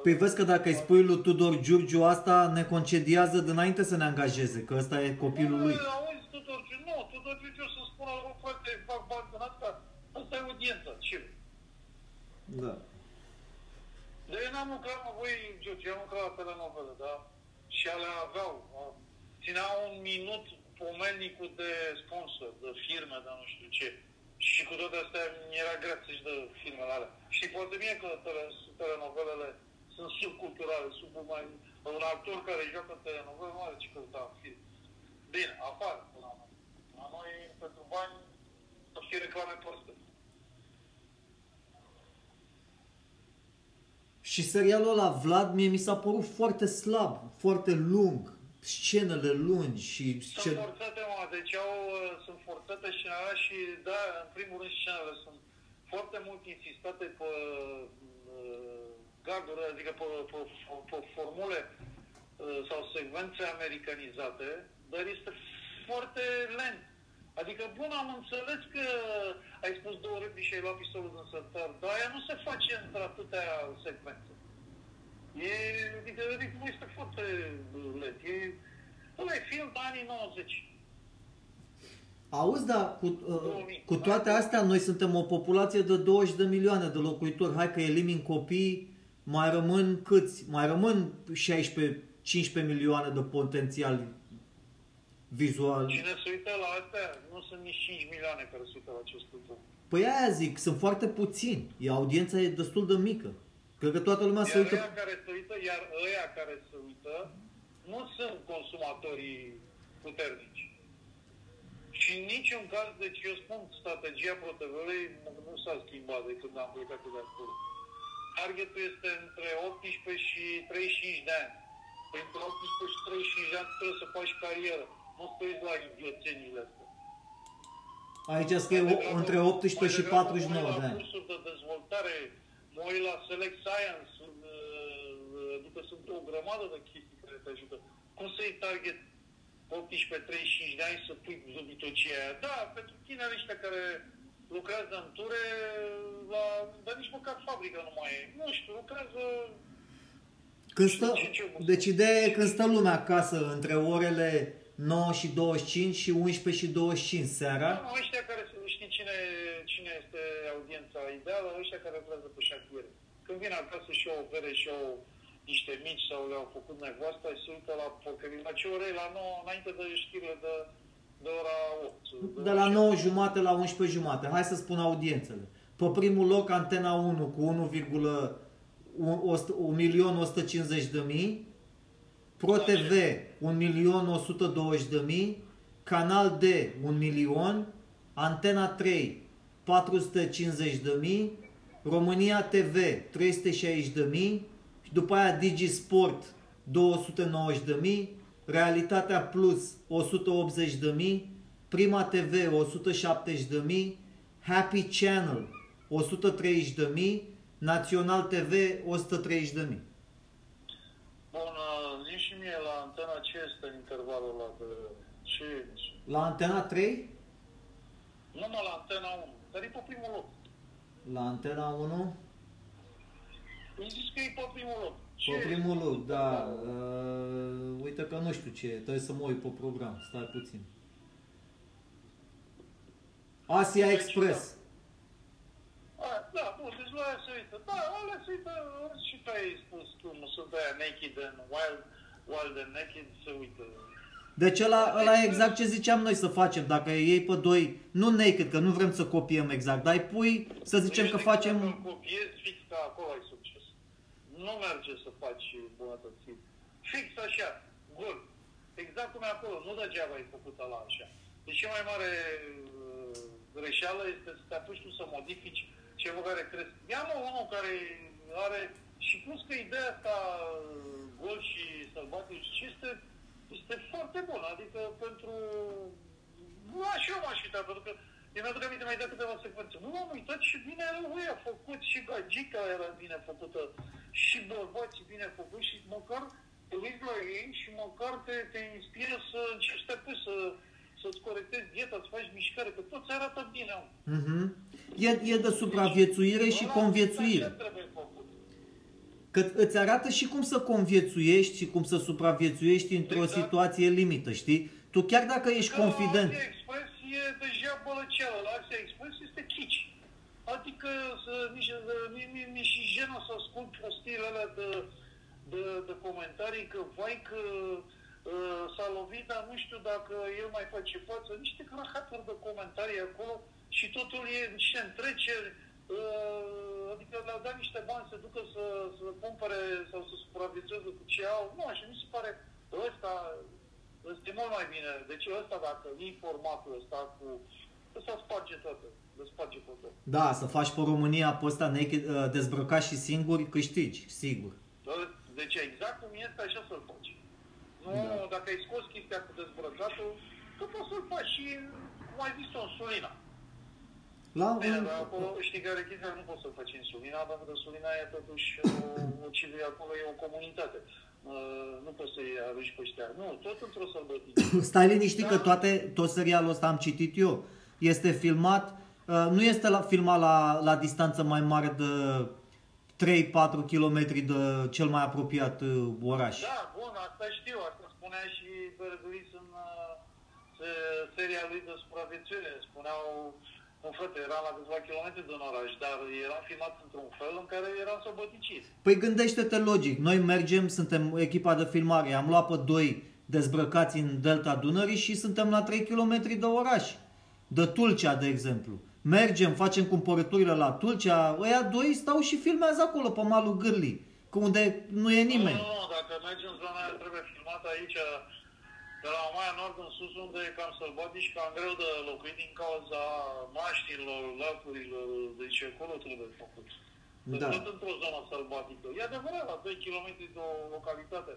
Păi vezi că dacă îi spui lui Tudor Giurgiu asta, ne concediază dinainte să ne angajeze, că ăsta e copilul lui. Nu, auzi, Tudor Giu, nu, Tudor Giu o să spună, bă, frate, fac bani din asta, asta e audiența, ce? Da. n-am lucrat, mă, voi, George, am lucrat la telenovelă, da? Și alea aveau, a- țineau un minut pomelnicul de sponsor, de firme, de nu știu ce. Și cu toate astea mi-era grea să-și dă filmele alea. Știi foarte bine că tele, telenovelele sunt subculturale, sub mai... Un actor care joacă telenovelă nu are ce căuta în film. Bine, afară, până la urmă. La noi, pentru bani, să fie reclame proste. Și serialul ăla, Vlad, mie mi s-a părut foarte slab, foarte lung, scenele lungi și Sunt scen... forțate, mă, deci au, uh, sunt forțate scenele și, da, în primul rând scenele sunt foarte mult insistate pe uh, garduri, adică pe, pe, pe, pe formule uh, sau secvențe americanizate, dar este foarte lent. Adică, bun, am înțeles că ai spus două replici și ai luat pistolul din sărtar, dar aia nu se face într-atâtea secvențe. E, adică ritmul este foarte lent. E, ăla e film de anii 90. Auzi, da, cu, uh, 2000. cu toate astea, noi suntem o populație de 20 de milioane de locuitori. Hai că elimin copii, mai rămân câți? Mai rămân 16-15 milioane de potențial vizual. Cine se uită la astea, nu sunt nici 5 milioane care se uită la acest lucru. Păi aia zic, sunt foarte puțini. E, audiența e destul de mică. Cred că toată lumea se Iar uită... ăia care se uită, iar ăia care se uită, nu sunt consumatorii puternici. Și în niciun caz, deci eu spun, strategia ProTV-ului nu s-a schimbat de când am plecat de acolo. Targetul este între 18 și 35 de ani. Păi Între 18 și 35 de ani trebuie să faci carieră. Nu să te uiți la idioțenile astea. Aici scrie Mai o- degrabă- între 18 mai și degrabă 49 mă uit de la ani. cursuri de dezvoltare, mă uit la Select Science, uh, adică sunt o grămadă de chestii care te ajută. Cum să-i target 18-35 de ani să pui zobitocia aia? Da, pentru tinerii ăștia care lucrează în ture, la, dar nici măcar fabrica nu mai e. Nu știu, lucrează Când stă, Ce- ce- deci ideea e când stă lumea acasă între orele 9 și 25 și 11 și 25 seara. Nu, ăștia care sunt, știi cine, cine este audiența ideală? Ăștia care lucrează pe șantiere. Când vin acasă și au o bere și au niște mici sau le-au făcut nevasta și se uită la porcării. La ce ore? La 9, înainte de știrile de, de ora 8. De la 9 jumate la 11 jumate. Hai să spun audiențele. Pe primul loc Antena 1 cu 1,150 de mii, Pro TV 1.120.000, Canal D 1 milion, Antena 3 450.000, România TV 360.000 și după aia Digisport 290.000, Realitatea Plus 180.000, Prima TV 170.000, Happy Channel 130.000, Național TV 130.000. Bun, uh, zi și mie la antena ce este în intervalul ăla de... Ce La Antena 3? Numai la antena 1, dar e pe primul loc. La Antena 1? Îmi zis că e pe primul loc. Ce Pe primul este? loc, da. Uh, uite că nu știu ce, e, trebuie să mă uit pe program, stai puțin. Asia Express. A, da, bun, deci la aia se uită. Da, alea se uită și pe ai spus cum sunt aia naked and wild, wild and naked, se uită. Deci ăla, ăla e exact ce ziceam noi să facem. Dacă iei pe doi, nu naked, că nu vrem să copiem exact, dar îi pui, să zicem Eu că zic Dacă facem... îl copiezi fix ca acolo ai succes. Nu merge să faci bunătățiri. Fix așa, gol. Exact cum e acolo, nu degeaba ai făcut la așa. Deci cea mai mare uh, greșeală este să te apuci tu să modifici ceva care crezi. Ia-mă unul care are, și plus că ideea asta uh, gol și sălbatic este, este foarte bună. Adică pentru... Nu așa eu m-aș uita, pentru că eu mi-aduc aminte mai de câteva secvențe. Nu m-am uitat și bine lui a făcut, și gagica era bine făcută, și bărbații bine făcuți și măcar te uiți la ei și măcar te, te inspiră să încerci să te pui, să, să-ți corectezi dieta, să faci mișcare, că toți arată bine. au. Mhm. E, e de supraviețuire și Ăla conviețuire. așa trebuie făcut. Că îți arată și cum să conviețuiești și cum să supraviețuiești într-o Exact. situație limită, știi? Tu chiar dacă ești Că confident, La Asia Express e deja bălăceală, la Asia Express este chici. Adică să, nici, mi, mi, mi și jenă să ascult prostiile alea de, de, de comentarii că vai că uh, s-a lovit, dar nu știu dacă el mai face față. Niște crahaturi de comentarii acolo și totul e niște întreceri. Uh, adică le-au dat niște bani să ducă să, să cumpere sau să supraviețueze cu ce au. Nu, așa mi se pare ăsta este mult mai bine. Deci ăsta, dacă e formatul ăsta cu... Ăsta sparge toată. Le sparge pe tot. Da, să faci pe România pe ăsta naked, uh, dezbrăcat și singur, câștigi, sigur. Deci exact cum este, așa să-l faci. Nu, Da. dacă ai scos chestia cu dezbrăcatul, că poți să-l faci și, cum ai zis-o, în Sulina. La Bine, un... dar acolo știi care e chestia, nu poți să-l faci în Sulina, pentru că Sulina e totuși o, o civil, acolo e o comunitate. Uh, nu poți să-i arunci pe ăștia. Nu, tot într-o sărbătică. Stai liniștit Da. că toate, tot serialul ăsta am citit eu. Este filmat, uh, nu este la, filmat la, la distanță mai mare de 3-4 km de cel mai apropiat uh, oraș. Da, bun, asta știu, asta spunea și Bergulis în uh, se- seria lui de supraviețuire. Spuneau, un frate, era la câțiva kilometri din oraș, dar era filmat într-un fel în care era sărbăticit. Păi gândește-te logic, noi mergem, suntem echipa de filmare, am luat pe doi dezbrăcați în delta Dunării și suntem la 3 km de oraș. De Tulcea, de exemplu. Mergem, facem cumpărăturile la Tulcea, ăia doi stau și filmează acolo pe malul Gârlii, că unde nu e nimeni. Nu, nu, nu, dacă mergi în zona aia trebuie filmat aici, de la Maia Nord în sus, unde e cam sălbatic și cam greu de locuit din cauza maștilor, lacurilor, deci acolo trebuie făcut. Da. Tot într-o zonă sălbatică. E adevărat, la 2 km de o localitate.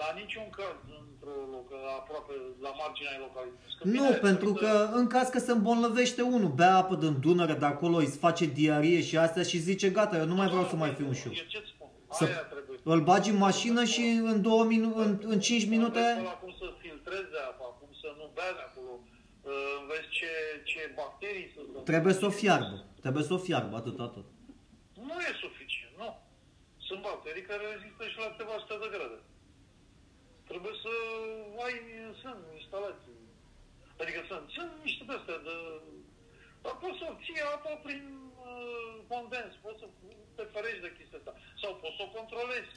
Dar niciun caz într-o loc, aproape la marginea localității. Că Nu, bine, pentru uite, că în caz că se îmbolnăvește unul, bea apă din Dunăre de acolo, îi face diarie și astea și zice gata, eu nu mai vreau să mai fiu și eu. Eu ce-ți spun? Să- Aia trebuie. Îl bagi în mașină și în, două minu- în, în 5 minute... Înveți ăla cum să filtreze apa, cum să nu bea de acolo. Uh, Înveți ce, ce bacterii să... Trebuie să o fiarbă. Trebuie să o fiarbă, atât, atât. Nu e suficient, nu. Sunt bacterii care rezistă și la câteva sute de grade. Trebuie să ai, sunt instalații. Adică sunt, sunt niște de astea de... Dar poți să obții apa prin uh, condens, poți să te ferești de chestia asta. Sau poți să o controlezi.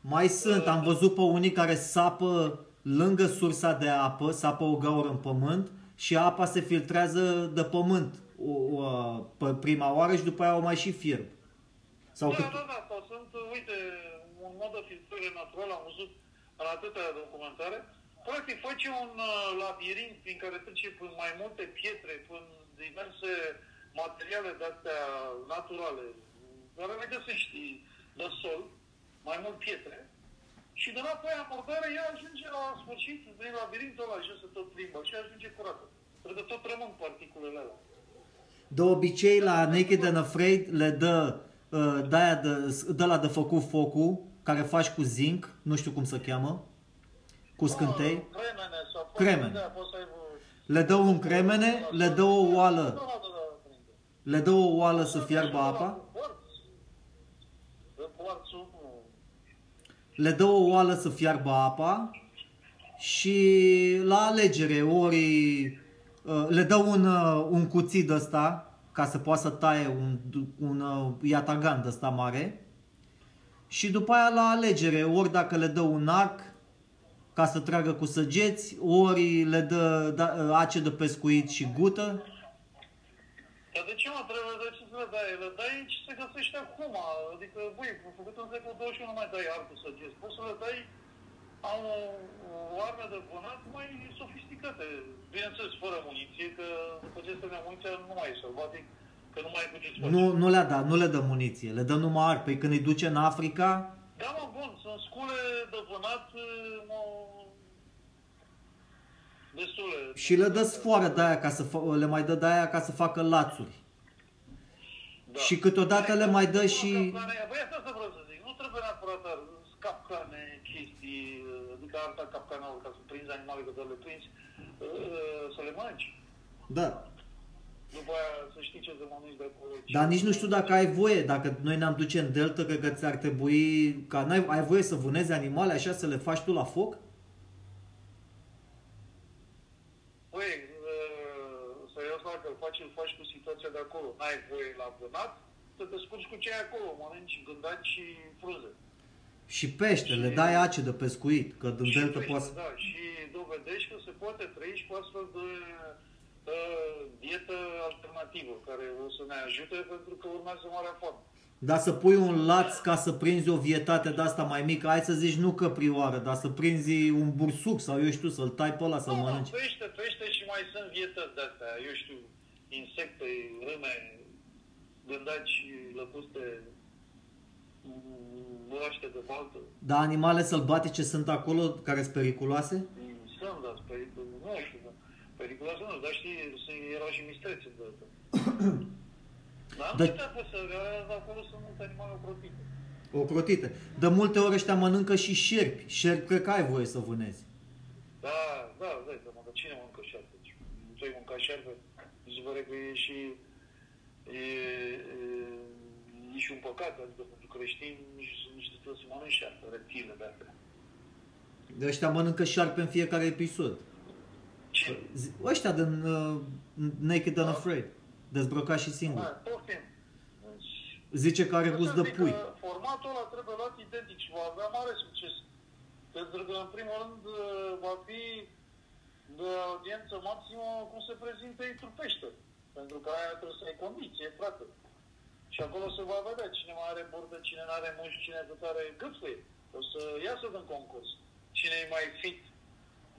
Mai sunt, am văzut pe unii care sapă lângă sursa de apă, sapă o gaură în pământ și apa se filtrează de pământ o, o, pe prima oară și după aia o mai și fierb. Sau da, cât... da, da, sau sunt, uite, un mod de filtrare natural, am văzut în atâtea documentare. Practic face un uh, labirint prin care trece prin mai multe pietre, prin diverse materiale de-astea naturale, care le găsești de sol, mai mult pietre, și de la pe abordare ea ajunge la sfârșit, din labirintul ăla și se tot plimbă și ajunge curată. Pentru că tot rămân particulele alea. De obicei la Naked and Afraid le dă uh, de-aia de, de la de făcut focul, care faci cu zinc, nu știu cum se cheamă, cu scântei. Ah, Cremene sau Cremene. Da, poți să ai... Le dă un cremene, le dă o Da, oală, da, da, da, prinde. Le dă o oală să fiarbă apa, Dă quarțul, nu. le dă o oală să fiarbă apa și la alegere ori uh, le dă un, uh, un cuțit de ăsta ca să poată să taie un, un uh, iatagan de ăsta mare și după aia la alegere ori dacă le dă un arc ca să tragă cu săgeți, ori le dă da, ace de pescuit și gută. Dar de ce mă trebuie, de ce să le dai? Le dai ce se găsește acum. Adică, băi, făcut în secolul 21 nu mai dai arcul săgeți. Poți să le dai am o, o armă de vânat mai sofisticate. Bineînțeles, fără muniție, că după ce este muniția nu mai e sălbatic, că nu mai ai cu ce Nu, nu le da, nu le dă muniție, le dă numai arc. Păi când îi duce în Africa, Da, mă, bun, sunt scule de vânat mă, destule. Și le dă sfoară de aia ca să fa- le mai dă de aia ca să facă lațuri. Da. Și câteodată le mai dă și... Capcane, băi, asta să vreau să zic. Nu trebuie neapărat dar capcane, chestii, adică arta capcanelor ca să prinzi animale că le prinzi, uh, să le mănânci. Da. După aia să știi ce să mănânci de acolo. ce- Dar nici nu știu dacă ai voie. Dacă noi ne-am duce în delta, cred că ți-ar trebui... Ca n-ai, ai voie să vânezi animale așa, să le faci tu la foc? Păi, uh, serios, dacă îl faci, îl faci cu situația de acolo. n-ai voie la vânat, să te descurci cu ce ai acolo, mănânci gândaci și frunze. Și pește, Și- le dai ace de pescuit, că din Și delta pește, poate... să- Da, și dovedești că se poate trăi și cu astfel de uh, dietă alternativă, care o să ne ajute pentru că urmează marea foame. Dar să pui un laț ca să prinzi o vietate de asta mai mică, hai să zici nu căprioară, dar să prinzi un bursuc sau eu știu, să-l tai pe ăla să-l Nu, mănânci. nu, pește, pește și mai sunt vietăți de astea, eu știu, insecte, râme, gândaci, lăcuste, broaște de baltă. Dar animale sălbatice sunt acolo care sunt periculoase? Sunt, dar pericol, nu știu, dar periculoase nu, dar știi, sunt, erau și mistrețe de asta. Dar nu Dar- uita pe să, acolo sunt multe animale ocrotite. Ocrotite. De multe ori ăștia mănâncă și șerpi. Șerpi cred că ai voie să vânezi. Da, da, da, da, mă, dar cine mănâncă șarpe? Deci, Tu ai mâncat șarpe? Mi se pare că e și... E, e, e și un păcat, adică pentru creștini nici, nici trebuie să mănânci șarpe, reptile de astea. De ăștia mănâncă șarpe în fiecare episod. Ce? Zi- Ăștia din uh, Naked and Afraid. Dezbrăcat și singur. Da, poftim. Deci, Zice că are gust de Zic pui. că Formatul ăla trebuie luat identic și va avea mare succes. Pentru că, în primul rând, va fi de audiență maximă cum se prezintă ei trupește. Pentru că aia trebuie să ai condiție, frate. Și acolo se va vedea cine mai are burdă, cine nu are mușchi, cine cât are gâfâie. O să iasă din concurs. Cine e mai fit,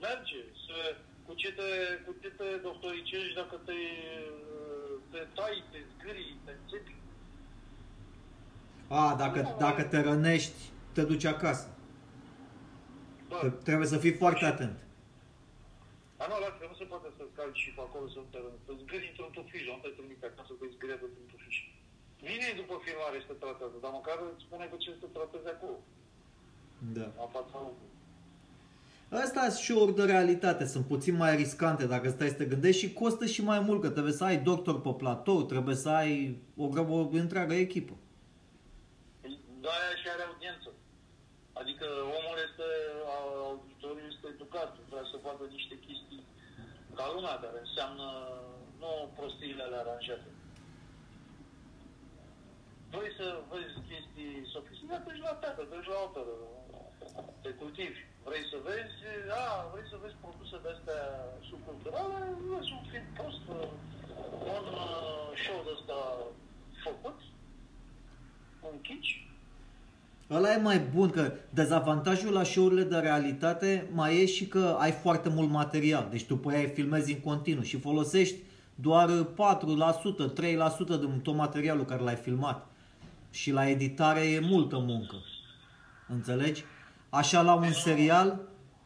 merge. Să, cu ce te, cu ce te doctoricești dacă te, te tai, te zgârii, te înțepi. A, dacă, dacă te rănești, te duci acasă. Bă, Te- Trebuie să fii foarte atent. Dar nu, lasă, că nu se poate să calci și pe acolo să te Să zgâri într-un tufiș, nu te trimite acasă cu zgâria de într-un tufiș. Vine după filmare și te tratează, dar măcar îți spune cu ce să te tratezi acolo, Da. la fața locului. Astea sunt show-uri de realitate, sunt puțin mai riscante dacă stai să te gândești și costă și mai mult, că trebuie să ai doctor pe platou, trebuie să ai o, grăbă, o întreagă echipă. Da, aia și are audiență. Adică omul este, auditoriul este educat, vrea să vadă niște chestii ca lumea, care înseamnă nu prostiile alea aranjate. Vrei să vezi chestii sofisticate, duci la teatră, duci la operă, te cultivi. Vrei să vezi, a, vrei să vezi produse de-astea subculturale, vezi un film prost, un uh, show de-ăsta făcut, un kitsch, Ăla e mai bun, că dezavantajul la show-urile de realitate mai e și că ai foarte mult material. Deci tu pe aia filmezi în continuu și folosești doar 4%, 3% din tot materialul care l-ai filmat. Și la editare e multă muncă. Înțelegi? Așa la un serial,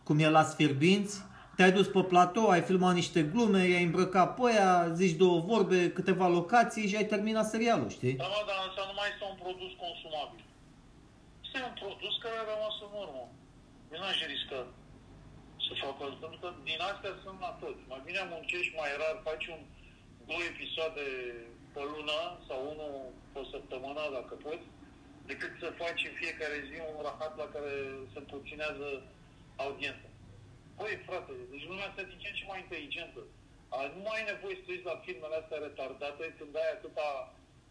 cum e la Sfirbinți, te-ai dus pe platou, ai filmat niște glume, i-ai îmbrăcat pe aia, zici două vorbe, câteva locații și ai terminat serialul, știi? Da, mă, dar asta nu mai este un produs consumabil. Este un produs care a rămas în urmă. Eu n-aș risca să fac asta, pentru că din astea sunt la tot. Mai bine muncești mai rar, faci un două episoade pe lună sau unul pe săptămână, dacă poți, decât să faci în fiecare zi un rahat la care se împuținează audiența. Păi, frate, deci lumea asta e din ce în ce mai inteligentă. A, nu mai ai nevoie să te uiți la filmele astea retardate când ai atâta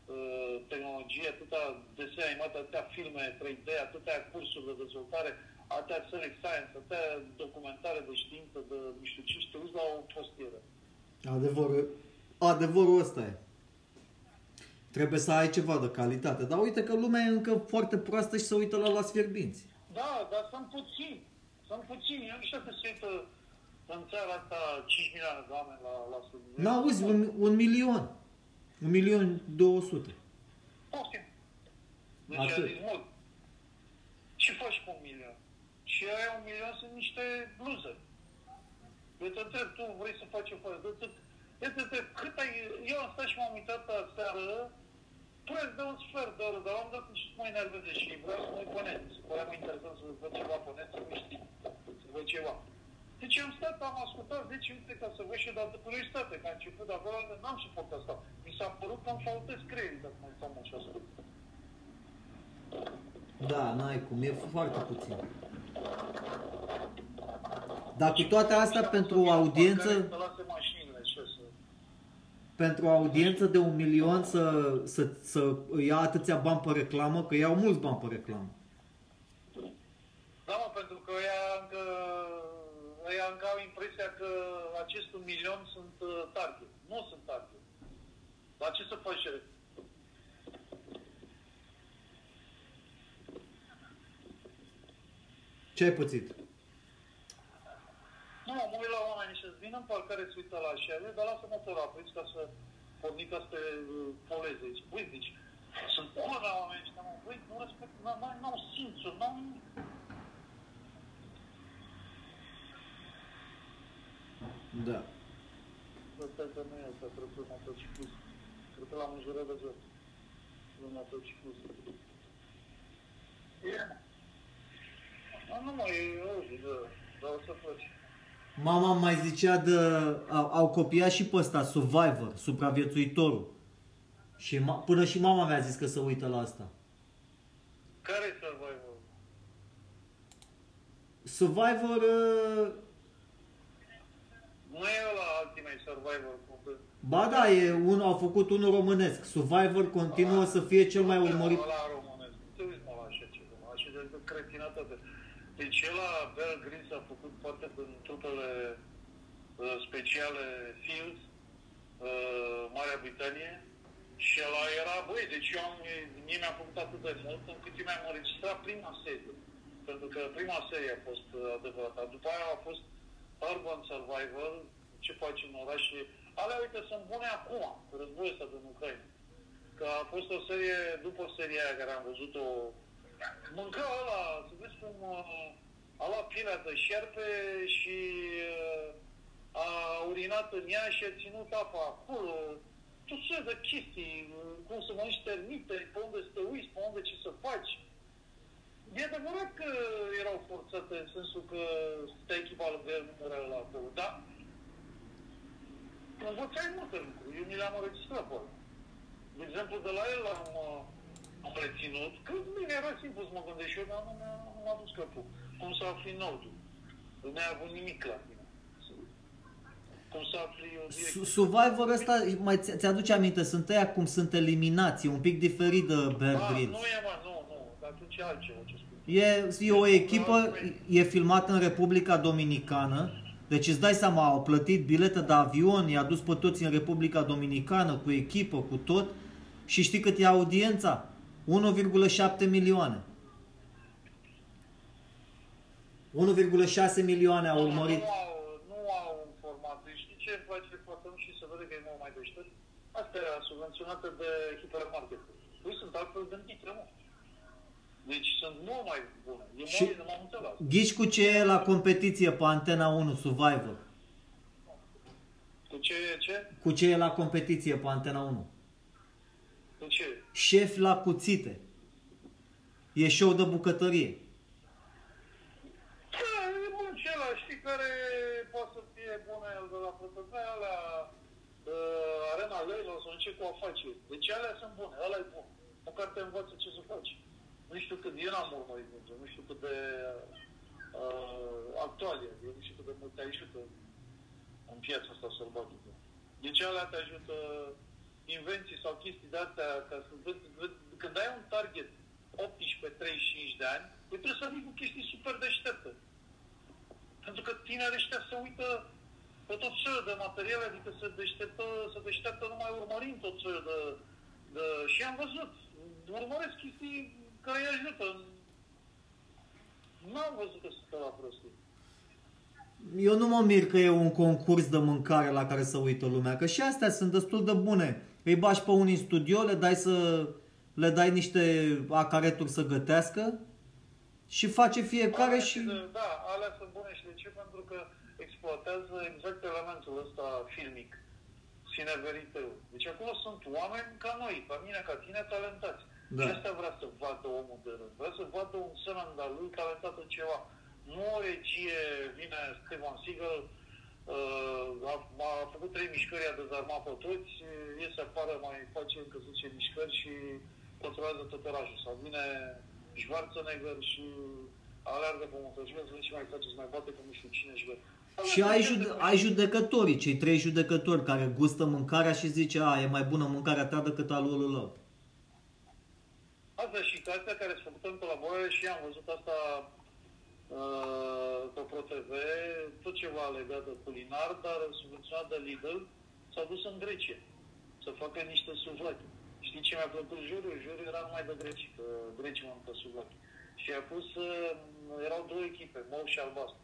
uh, tehnologie, atâta desene animate, atâtea filme 3D, atâtea cursuri de dezvoltare, atâtea Select Science, atâtea documentare de știință, de nu știu ce, și te uiți la o prostieră. Adevărul, adevărul ăsta e. Trebuie să ai ceva de calitate. Dar uite că lumea e încă foarte proastă și se uită la las fierbinți. Da, dar sunt puțini. Sunt puțini. Eu nu știu că se uită în țara asta 5 milioane de oameni la, la studiu. N-auzi, un, un milion. Un milion două sute. Poftim. Deci Atât. a zis mult. Ce faci cu un milion? Și aia un milion sunt niște bluze. Eu te întreb, tu vrei să faci o fără? Eu te, eu te întreb, cât ai... Eu am stat și m-am uitat seară, preț de un sfert de oră, dar am dat și să mă enerveze și vreau să mă uit pe net. Se părea mai interesant să văd ceva pe net, să nu știi, să văd ceva. Deci am stat, am ascultat 10 minute ca să văd și eu, dar de curiozitate, că a început de acolo, n-am suportat asta. Mi s-a părut că îmi faltez creierii dacă mă uitam așa asta. Da, n-ai cum, e foarte puțin. Dar cu toate astea, pentru o audiență, Să lase mașinile și să... pentru o audiență de un milion să, să, să ia atâția bani pe reclamă, că iau mulți bani pe reclamă. Da, mă, pentru că ea încă, ea încă au impresia că acest un milion sunt uh, target. Nu sunt target. Dar ce să faci? Ce ai pățit? Nu, mă uit la oameni și vin în parcare să uită la așa, dar lasă motorul aprins ca să porni ca să te uh, poleze. Zici, băi, zici, sunt bună la oameni ăștia, mă, băi, nu respect, nu au simțuri, nu Da. Asta că nu e asta, trebuie să motociclist. Trebuie la înjurat de jos. Nu motociclist. E. Nu, mă, e auzi, da, dar o să faci. Mama mai zicea de... Au, au copiat și pe ăsta, Survivor, supraviețuitorul. Și ma, până și mama mi-a zis că să uită la asta. Care e Survivor? Survivor... Uh, Nu e la Ultimate Survivor. cum că- ba da, e un, au făcut unul românesc. Survivor continuă să fie cel mai urmărit. Ăla românesc. Nu te uiți mă la așa ceva, la așa de cretinătate. Deci el la Bear Grylls a făcut parte din trupele uh, speciale SEALs, uh, Marea Britanie, și ăla era, băi, deci eu am, mie mi-a făcut atât de mult încât eu mi-am înregistrat prima serie. Pentru că prima serie a fost uh, adevărată. După aia a fost Urban Survival, ce faci în oraș și alea, uite, sunt bune acum, cu războiul ăsta din Ucraina. Că a fost o serie, după seria aia care am văzut-o, mânca ăla, să vezi cum uh, a luat pielea de șerpe și uh, a urinat în ea și a ținut apa acolo, tot ce de chestii, uh, cum să mănânci termite, pe unde să te uiți, pe unde ce să faci. E adevărat că erau forțate în sensul că stai echipa lângă el, nu era la acolo, dar învățai multe lucruri. Eu mi le-am înregistrat pe alea. De exemplu, de la el am, uh, am reținut, că bine, era simplu să mă gândesc și eu, dar nu mi-a, nu m-a dus capul. Cum să afli nodul? Nu mi-a avut nimic la tine. Cum să afli o Su- direcție? Survivor ăsta, mai ți- ți-aduce aminte, sunt ăia cum sunt eliminați, e un pic diferit de Bear Ah, Grylls. nu e, mă, nu, nu, dar atunci e altceva ce spun. E, e o echipă, e filmat în Republica Dominicană, deci îți dai seama, au plătit bilete de avion, i-a dus pe toți în Republica Dominicană, cu echipă, cu tot, și știi cât e audiența? 1,7 milioane. 1,6 milioane au Nu, urmărit. Nu au, nu au un format. Deci știi ce îmi place foarte mult și se vede că e mult mai deștept? Asta era subvenționată de hipermarket. Păi sunt altfel gândite, mă. Deci sunt mult mai bune. E Și- mai, m-am înțeles. Ghici cu ce e la competiție pe Antena 1 Survivor? Cu ce, ce? Cu ce e la competiție pe Antena 1? Cu ce? Șef la cuțite. E show de bucătărie. Da, e bun și ăla, știi, care poate să fie bună el de la protocol, alea, uh, Arena Leilor sau ce cu afaceri. Deci alea sunt bune, ăla e bun. Măcar te învață ce să faci. Nu știu cât, eu n-am urmărit mult, nu știu cât de uh, actual e, eu nu știu cât de mult te ajută în piața asta sălbatică. Deci alea te ajută invenții sau chestii de astea, ca să vezi, vezi, când ai un target 18-35 de ani, păi trebuie să vii cu chestii super deștepte. Pentru că tinerii ăștia se uită pe tot felul de materiale, adică se deșteptă, se deșteptă numai urmărind tot felul de, de... Și am văzut, urmăresc chestii care îi ajută. N-am văzut că sunt la prostii. Eu nu mă mir că e un concurs de mâncare la care să uită lumea, că și astea sunt destul de bune. Îi bași pe unii în studio, le dai să le dai niște acareturi să gătească și face fiecare Alea și... de- Da, alea sunt bune și de ce? Pentru că exploatează exact elementul ăsta filmic, sineveriteu. Deci acolo sunt oameni ca noi, ca mine, ca tine, talentați. Da. Și asta vrea să vadă omul de rând. Vrea să vadă un semen de lui talentat în ceva. Nu o regie, vine Steven Seagal, uh, a, a făcut trei mișcări, a dezarmat pe toți, iese afară, mai face încă 10 mișcări și controlează tot orașul. Sau vine Schwarzenegger și aleargă pe motocicletă, să ce mai faceți, mai bate cu nu știu cine și bă. Și ai, jude- ai judecătorii, cei trei judecători care gustă mâncarea și zice, a, e mai bună mâncarea ta decât a lui ăluălalt. Asta și cartea care s-a făcut în colaborare și am văzut asta uh, pe ProTV, tot ceva legat de culinar, dar subvenționat de Lidl, s-a dus în Grecia să facă niște suvlaki. Știi ce mi-a plăcut jurul? Jurul era numai de greci, că grecii mănâncă suvlaki. Și a pus, uh, erau două echipe, mov și albastru.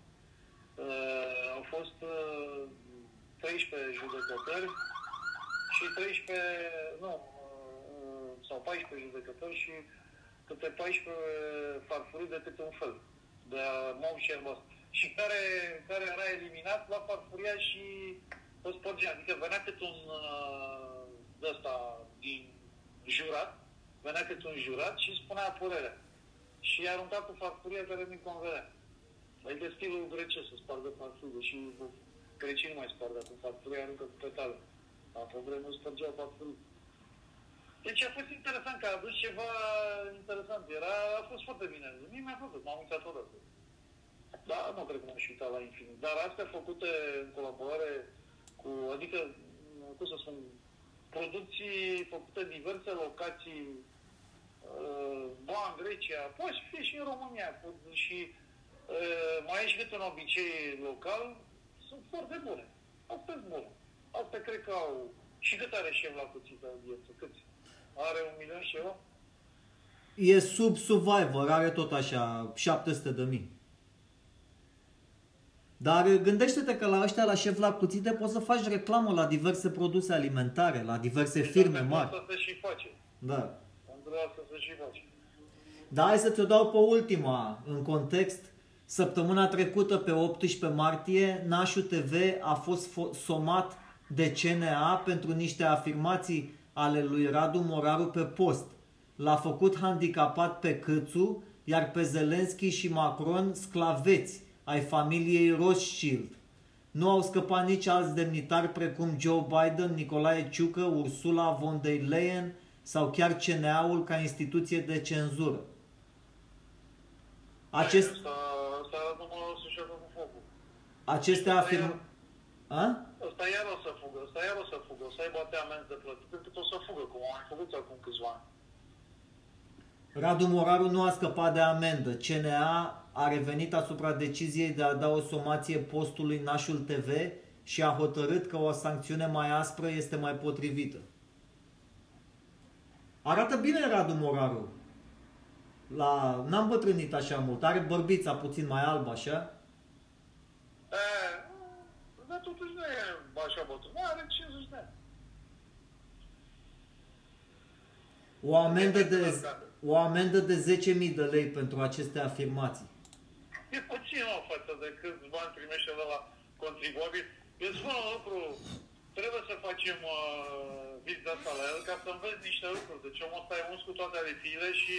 Uh, au fost uh, 13 judecători și 13, nu, uh, sau 14 judecători și câte 14 farfurii de câte un fel, de mov și albastru. Și care, care era eliminat la farfuria și o spărgea. Adică venea câte un uh, de ăsta din jurat, venea câte un jurat și spunea părerea. Și i-a aruncat cu farfuria care nu-i convenea. Adică stilul grecesc să spargă farfurii, și grecii nu mai spargă cu farfuria, aruncă cu petale. La probleme nu spărgeau farfurii. Deci a fost interesant că a adus ceva interesant. Era, a fost foarte bine. Mie mi-a plăcut, m-am uitat odată. Da, nu cred că m-am și uitat la infinit. Dar astea făcute în colaborare cu, adică, cum să spun, producții făcute în diverse locații, uh, ba în Grecia, poate să fie și în România, și uh, mai e și câte un obicei local, sunt foarte bune. Asta e bune. Asta cred că au... Și cât are șef la cuțită audiență? Cât? Are un milion și ceva? E sub Survivor, are tot așa 700 de mii. Dar gândește-te că la ăștia, la șef la cuțite, poți să faci reclamă la diverse produse alimentare, la diverse firme mari. Să se și face. Da. Pentru asta se și face. Da, hai să ți-o dau pe ultima, în context. Săptămâna trecută, pe 18 martie, Nașu TV a fost fo- somat de CNA pentru niște afirmații ale lui Radu Moraru pe post. L-a făcut handicapat pe Câțu, iar pe Zelenski și Macron sclaveți ai familiei Rothschild. Nu au scăpat nici alți demnitari precum Joe Biden, Nicolae Ciucă, Ursula von der Leyen sau chiar CNA-ul ca instituție de cenzură. Acest, Asta, asta A? Ăsta iar o să fugă, ăsta iar o să fugă, o să aibă atâtea amenzi de plătit, încât o să fugă, cum au mai făcut acum câțiva ani. Radu Moraru nu a scăpat de amendă. CNA a revenit asupra deciziei de a da o somație postului Nașul TV și a hotărât că o sancțiune mai aspră este mai potrivită. Arată bine Radu Moraru. La... N-am bătrânit așa mult. Are bărbița puțin mai albă așa. E, dar totuși nu e așa bătrân, are 50 de ani. O amendă de, o amendă de 10.000 de lei pentru aceste afirmații. E puțin, mă, față de câți bani primește de la contribuabil. Eu spun un lucru, trebuie să facem uh, vizita asta la el ca să înveți niște lucruri. Deci omul ăsta e uns cu toate alefiile și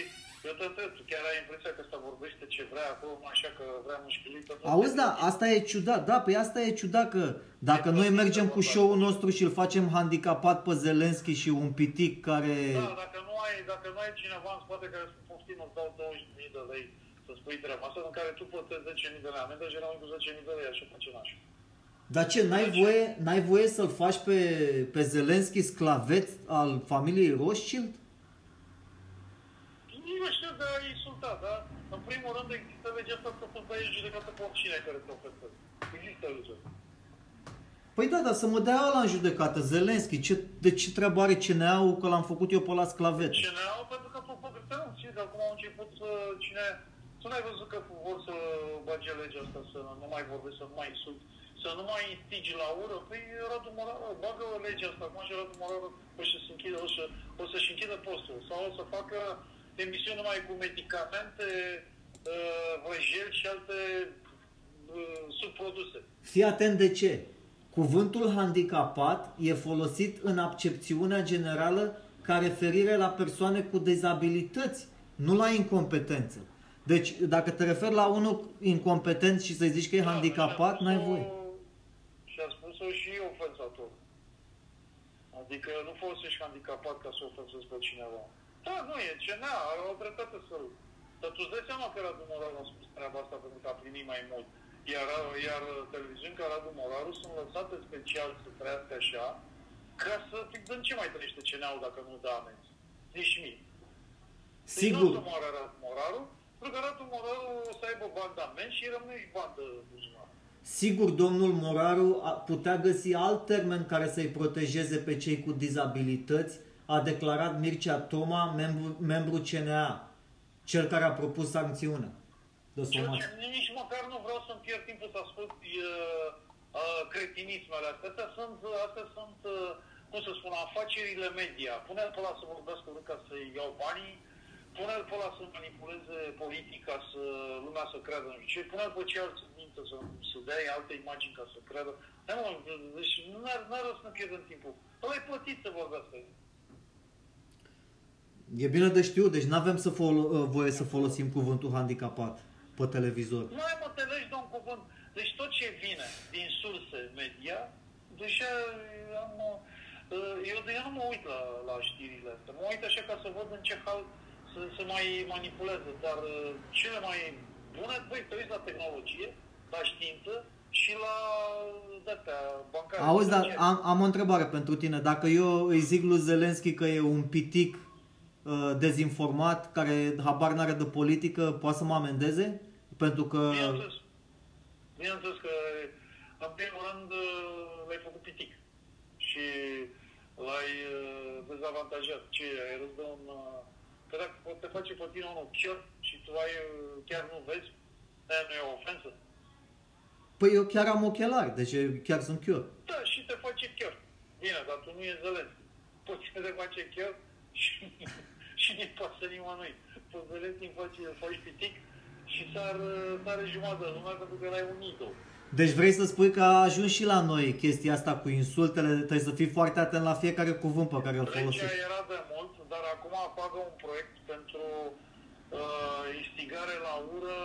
eu te întreb, tu chiar ai impresia că ăsta vorbește ce vrea acolo, așa că vrea mușchilită. Auzi, da, asta e ciudat. Da, păi asta e ciudat că dacă noi mergem cu show-ul nostru și îl facem handicapat pe Zelenski și un pitic care... Da, dacă nu ai, dacă nu ai cineva în spate care să poftim, îți dau 20.000 de lei să spui treaba asta, în care tu plătești 10.000 de lei amendă și eram cu 10.000 de lei, așa face nașul. Dar ce, n-ai voie, n-ai voie să-l faci pe, pe Zelenski sclavet al familiei Rothschild? Nici nu știu de a insulta, da? În primul rând există legea asta să să ești judecată pe oricine care te oferte. Există legea. Păi da, dar să mă dea ăla în judecată, Zelenski. Ce, de ce treabă are CNA-ul că l-am făcut eu pe la sclavet? CNA, pentru că tot făcut pe știi, că acum au început să, cine, tu n-ai văzut că vor să bage legea asta, să nu mai vorbesc, să nu mai insult, să nu mai instigi la ură, păi Radu Moraru, bagă legea asta, acum și Radu Moraru o să-și închidă, o, să, o să-și închidă postul, sau o să facă emisiuni numai cu medicamente, uh, vrăjeli și alte uh, subproduse. Fii atent de ce. Cuvântul handicapat e folosit în accepțiunea generală ca referire la persoane cu dezabilități, nu la incompetență. Deci, dacă te referi la unul incompetent și să-i zici că e Da, handicapat, și-a n-ai spus-o- voie. Și a spus-o și ofensator. Adică nu folosești handicapat ca să ofensezi pe cineva. Da, nu e, ce n-a, are o dreptate să Dar tu îți dai seama că Radu Moraru a spus treaba asta pentru că a primit mai mult. Iar, iar televiziuni ca Radu Moraru sunt lăsate special să trăiască așa, ca să dăm ce mai trăiește CNA-ul dacă nu dă amenzi. Nici mie. Sigur. Deci nu o să moară Radu Moraru, pentru că Radu Moraru o să aibă bani de amenzi și rămâne și bani de buzunar. Sigur, domnul Moraru a putea găsi alt termen care să-i protejeze pe cei cu dizabilități, a declarat Mircea Toma, membru, membru CNA, cel care a propus sancțiunea. De Ceea somat. ce nici măcar nu vreau să-mi pierd timpul să ascult uh, uh, cretinismele astea. Astea sunt, astea sunt uh, cum să spun, afacerile media. Pune-l pe ăla să vorbească urât ca să iau banii, pune-l pe ăla să manipuleze politica, să lumea să creadă nu știu ce, pune-l pe ceilalți să mintă, să, să dea alte imagini ca să creadă. Hai mă, deci nu ar, n-ar rost să ne pierdem timpul. Ăla e plătit să vorbească. E bine de știut, deci nu avem să folo- uh, voie să folosim cuvântul handicapat pe televizor. Nu ai mă, te legi de un cuvânt. Deci tot ce vine din surse media, deja am, uh, eu, eu nu mă uit la, la știrile astea. Mă uit așa ca să văd în ce hal să, să mai manipuleze. Dar uh, cele mai bune, băi, te uiți la tehnologie, la știință și la de-astea bancare. Auzi, dar financiare. am, am o întrebare pentru tine. Dacă eu îi zic lui Zelenski că e un pitic uh, dezinformat, care habar n-are de politică, poate să mă amendeze? Pentru că... Bineînțeles. Bineînțeles că, în primul rând, uh, l-ai făcut pitic. Și l-ai uh, dezavantajat. Ce, ai râs de un... uh, Că dacă te face pe tine unul chiar și tu ai, uh, chiar nu vezi, aia nu e o ofensă. Păi eu chiar am ochelari, deci chiar sunt chior. Da, și te face chiar. Bine, dar tu nu e Zelenski. Poți să te face chiar și, și din pasă nimănui. Pe Zelenski îmi face, îl faci pitic și s-ar, uh, s-are jumătate de lumea pentru că ăla e un idol. Deci vrei să spui că a ajuns și la noi chestia asta cu insultele, trebuie să fii foarte atent la fiecare cuvânt pe care îl Legea folosești. era de mult, dar acum apagă un proiect pentru uh, instigare la ură,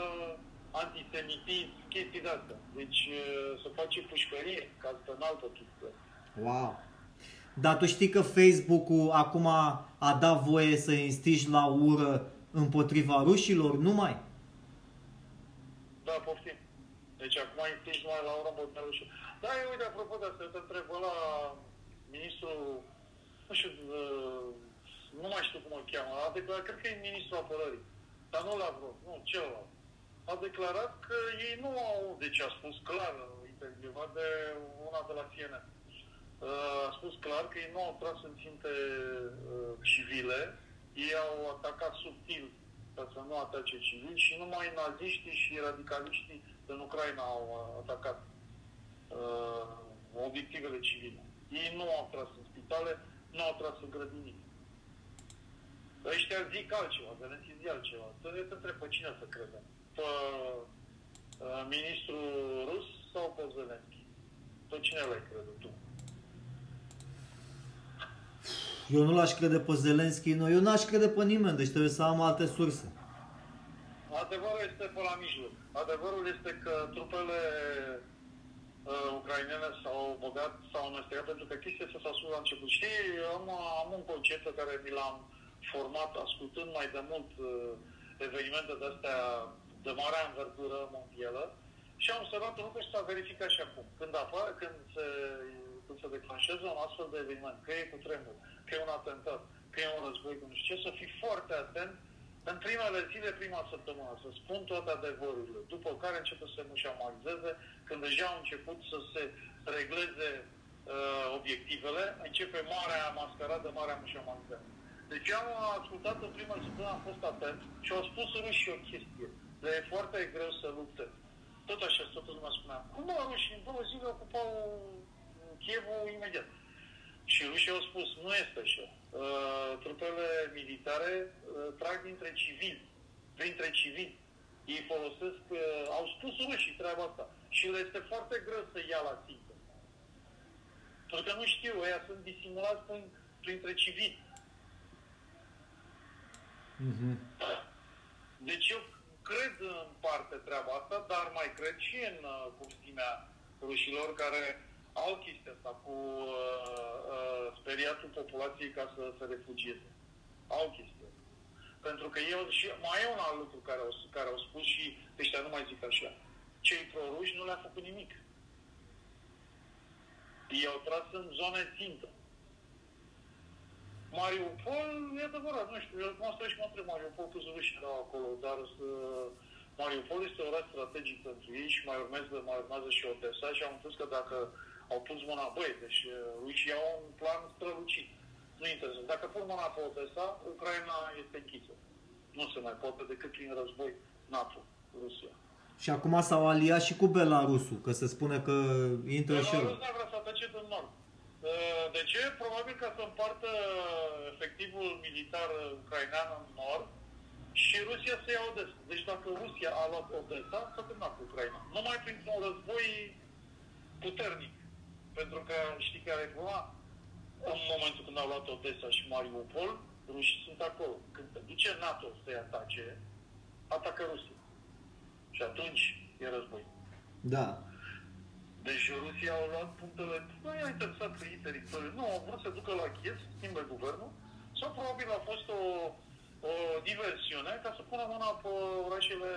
antisemitism, chestii de astea. Deci uh, să face pușcărie, ca să în altă chestie. Wow. Dar tu știi că Facebook-ul acum a dat voie să instigi la ură împotriva rușilor numai? Da, poftim. Deci acum instig numai la ură împotriva și... Da, eu uite, apropo de asta, eu te întreb la ministrul, nu știu, uh, nu mai știu cum îl cheamă, a declarat, cred că e ministrul apărării, dar nu la vreo, nu, celălalt. A declarat că ei nu au, deci a spus clar, intervievat de una de la CNN, Uh, a spus clar că ei nu au tras în ținte uh, civile, ei au atacat subtil ca să nu atace civili și numai naziștii și radicaliștii în Ucraina au uh, atacat uh, obiectivele civile. Ei nu au tras în spitale, nu au tras în grădinițe. Ăștia zic altceva, Zelenski zic altceva. Să ne întreb pe cine să credem. Pe uh, ministrul rus sau pe Zelenski? Pe cine l-ai crede tu? Eu nu l-aș crede pe Zelenski, nu, eu n-aș crede pe nimeni, deci trebuie să am alte surse. Adevărul este pe la mijloc. Adevărul este că trupele uh, ucrainene s-au băgat, s-au amestecat pentru că chestia asta s-a spus la început. Știi, am, am un concept pe care mi l-am format ascultând mai de mult uh, evenimente de astea de mare învergură mondială și am observat un lucru și s-a verificat și acum. Când, apare, când, se, când se declanșează un astfel de eveniment, că e cu tremur, că e un atentat, că e un război, că nu știu ce, să fii foarte atent în primele zile, prima săptămână, să spun toate adevărurile, după care începe să se mușamalizeze, când deja au început să se regleze uh, obiectivele, începe marea mascaradă, marea mușamalizare. Deci eu am ascultat în prima săptămână, am fost atent și au spus rușii o chestie. Le e foarte greu să lupte. Tot așa, toată lumea spunea, cum mă rușii, în două zile ocupau Chievul imediat. Și rușii au spus, nu este așa. Uh, trupele militare uh, trag dintre civili, printre civili. Ei folosesc, uh, au spus rușii treaba asta. Și le este foarte greu să ia la țintă. Pentru că nu știu, ăia sunt disimulați prin, printre civili. Mhm. Deci eu cred în parte treaba asta, dar mai cred și în uh, pustimea rușilor care au chestia asta cu uh, uh, speriatul populației ca să se refugieze. Au chestia asta. Pentru că eu și mai e un alt lucru care au, care au spus și ăștia nu mai zic așa. Cei proruși nu le-a făcut nimic. I-au tras în zone țintă. Mariupol, e adevărat, nu știu, eu m-am și mă întreb Mariupol câți ruși erau acolo, dar uh, Mariupol este un oraș strategic pentru ei și mai urmează, mai urmează și Odessa și am înțeles că dacă au pus mâna, băi, deci uh, rușii au un plan strălucit. Nu interesant. Dacă pun mâna pe Odessa, Ucraina este închisă. Nu se mai poate decât prin război NATO, Rusia. Și acum s-au aliat și cu Belarusul, că se spune că intră și el. Belarus vrea să atace din nord. Uh, de ce? Probabil ca să împartă efectivul militar ucrainean în nord și Rusia să ia Odessa. Deci dacă Rusia a luat Odessa, s-a terminat cu Ucraina. Numai printr-un război puternic. Pentru că știi care e problema? În momentul când au luat Odessa și Mariupol, rușii sunt acolo. Când se duce NATO să-i atace, atacă Rusia. Și atunci e război. Da. Deci Rusia au luat punctele, nu i-a interesat pe ei teritoriul, nu, au vrut să ducă la Kiev, să schimbe guvernul, sau probabil a fost o, o diversiune ca să pună mâna pe orașele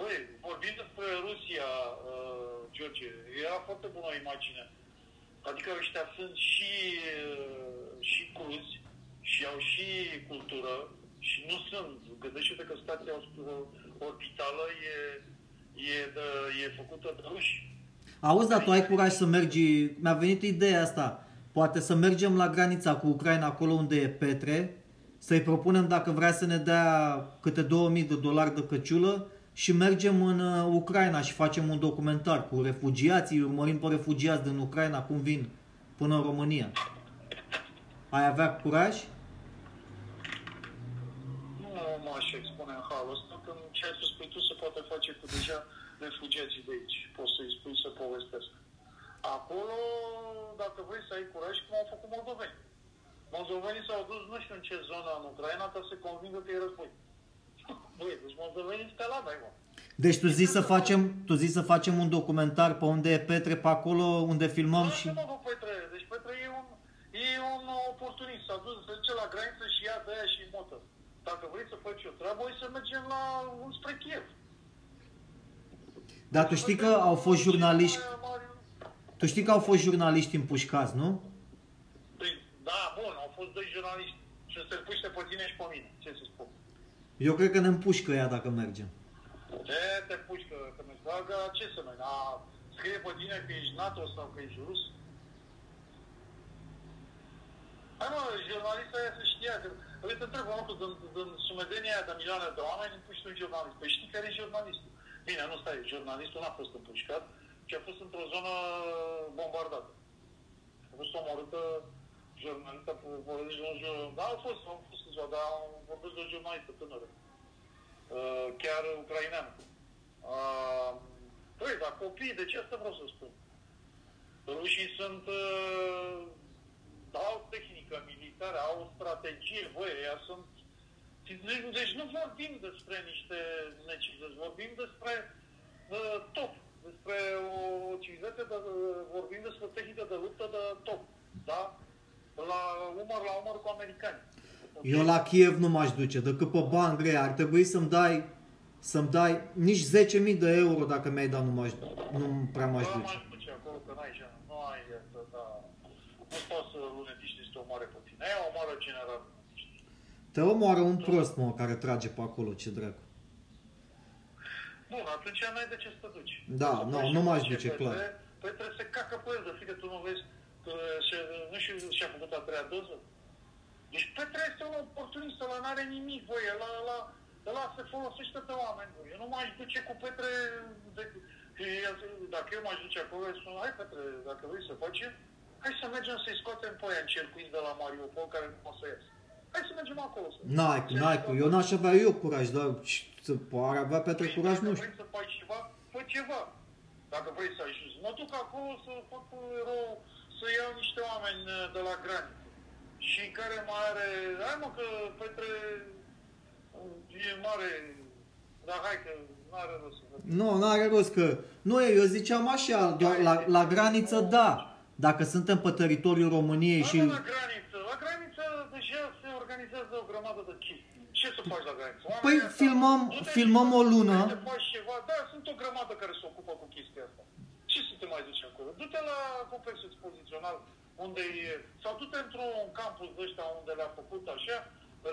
Băi, vorbind despre Rusia, uh, George, era foarte bună o imagine. Adică ăștia sunt și, uh, și cruzi și au și cultură și nu sunt. Gândește-te că stația orbitală e, e, de, e făcută de ruși. Auzi, dar tu ai curaj să mergi, mi-a venit ideea asta, poate să mergem la granița cu Ucraina, acolo unde e Petre, să-i propunem dacă vrea să ne dea câte 2000 de dolari de căciulă și mergem în uh, Ucraina și facem un documentar cu refugiații, urmărim pe refugiați din Ucraina cum vin până în România. Ai avea curaj? Nu m-aș expune în halul ăsta, că ce ai spus tu se poate face cu deja refugiații de aici. Poți să-i spui să povestesc. Acolo, dacă vrei să ai curaj, cum au făcut moldoveni. Moldovenii s-au dus nu știu în ce zonă în Ucraina ca să convingă că e război. Băi, deci moldovenii stă la mă. Deci tu zici să facem, tu zici să facem un documentar pe unde e Petre, pe acolo unde filmăm Nu, și... nu, nu, Petre. Deci Petre e un, e un oportunist. S-a dus, să duce la graniță și ia de aia și motă. Dacă vrei să faci o treabă, o să mergem la, spre Kiev. Dar tu știi că au fost jurnaliști, tu știi că au fost jurnaliști împușcați, nu? Păi, da, bun, au fost doi jurnaliști. Și să te puște pe tine și pe mine. Ce să spun? Eu cred că ne împușcă ea dacă mergem. Ce te pușcă? Că ne bagă, ce să mai? A, scrie pe tine că ești NATO sau că ești rus? Hai mă, jurnalistul aia să știa că... Păi te întreb un lucru, din, din sumedenia aia de milioane de oameni împuști un jurnalist. Păi știi care e jurnalistul? Bine, nu stai, jurnalistul n-a fost împușcat, ci a fost într-o zonă bombardată. A fost omorâtă jurnalistă, vorbesc de un jurnalist, da, au fost, au fost câțiva, dar vorbesc de o jurnalistă tânără. Uh, chiar ucraineană. Uh, Păi, dar copiii, de ce asta vreau să spun? Rușii sunt, uh, au tehnică militară, au o strategie, voi, ea sunt... Deci, deci nu vorbim despre niște necizări, vorbim despre uh, top, despre o civilizație, de, vorbim despre o tehnică de luptă de top, da? La umăr la umăr cu americani. Eu la Kiev nu m-aș duce, decât pe bani grei. Ar trebui să-mi dai, să-mi dai nici 10.000 de euro dacă mi-ai dat, nu, m-aș, nu prea m-aș Nu duce. m-aș duce acolo, că n-ai ce, nu ai, asta, da. Nu poți să lunetiști este o mare pe tine. Aia o mare general. Te omoară un prost, mă, care trage pe acolo, ce dracu. Bun, atunci n-ai de ce să te duci. Da, Să nu, faci nu m-aș ce duce, Petre, clar. Petre se cacă pe el, de frică tu nu vezi că și, nu știu și-a făcut a treia doză. Deci Petre este un oportunist, ăla n-are nimic, voi, ăla, ăla, ăla se folosește de oameni, voi. Eu nu m-aș duce cu Petre, de, că el- dacă eu m-aș duce acolo, îi spun, hai Petre, dacă vrei să facem, hai să mergem să-i scoatem pe aia încercuiți de la Mariupol, care nu o să iasă. Hai să mergem acolo. Să N-ai, cu, n-ai, cu. Eu n-aș avea eu curaj, dar ce- să ar avea Petre Păi, curaj, dacă nu știu. vrei să faci ceva, fă ceva. Dacă vrei să ajuți. Mă duc acolo să fac un erou, să iau niște oameni uh, de la graniță. Și care mai are... Hai mă că Petre uh, e mare... Dar hai că nu are rost să văd. Nu, n-are rost că... Nu e, eu ziceam așa, doar la, la graniță, da. Dacă suntem pe teritoriul României Și... și... La graniță. La graniță deja se organizează o grămadă de chestii. Ce ce să faci la graniță? Păi Oamenii ăsta, filmăm, du-te filmăm o și lună. Să faci ceva. Da, sunt o grămadă care se ocupă cu chestia asta. Ce să te mai duci acolo? Du-te la complexul expozițional unde e, sau du-te într-un campus de ăștia unde le-a făcut așa,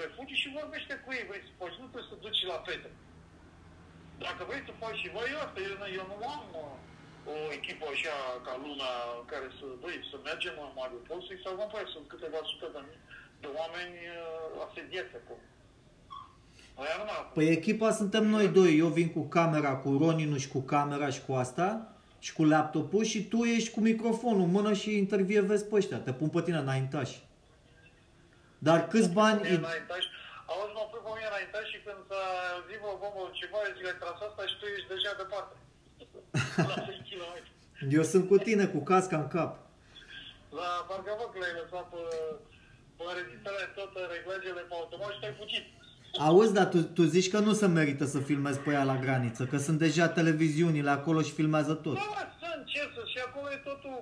refugii și vorbește cu ei, vrei să faci, nu trebuie să duci la fete. Dacă vrei să faci și voi, eu asta, eu, eu nu am uh, o echipă așa ca luna care să, băi, să mergem în Mariupol să-i salvăm pe aia. Sunt câteva sute de mii de oameni uh, asediați acolo. Aia nu mai am. Păi echipa suntem noi doi. Eu vin cu camera, cu Roninu și cu camera și cu asta și cu laptopul și tu ești cu microfonul în mână și intervievezi pe ăștia. Te pun pe tine înaintaș. Dar câți bani... Mie înaintaș. Auzi, mă pui pe mine înaintaș și când să zic o bombă ceva, eu zic, ai tras asta și tu ești deja departe. La 3 km. Eu sunt cu tine, cu casca în cap. La parcă văd că le-ai lăsat pe, pe înregistrare tot reglajele pe automat și te-ai fugit. Auzi, dar tu, tu zici că nu se merită să filmezi pe ea la graniță, că sunt deja televiziunile acolo și filmează tot. Da, sunt, ce să, și acolo e totul,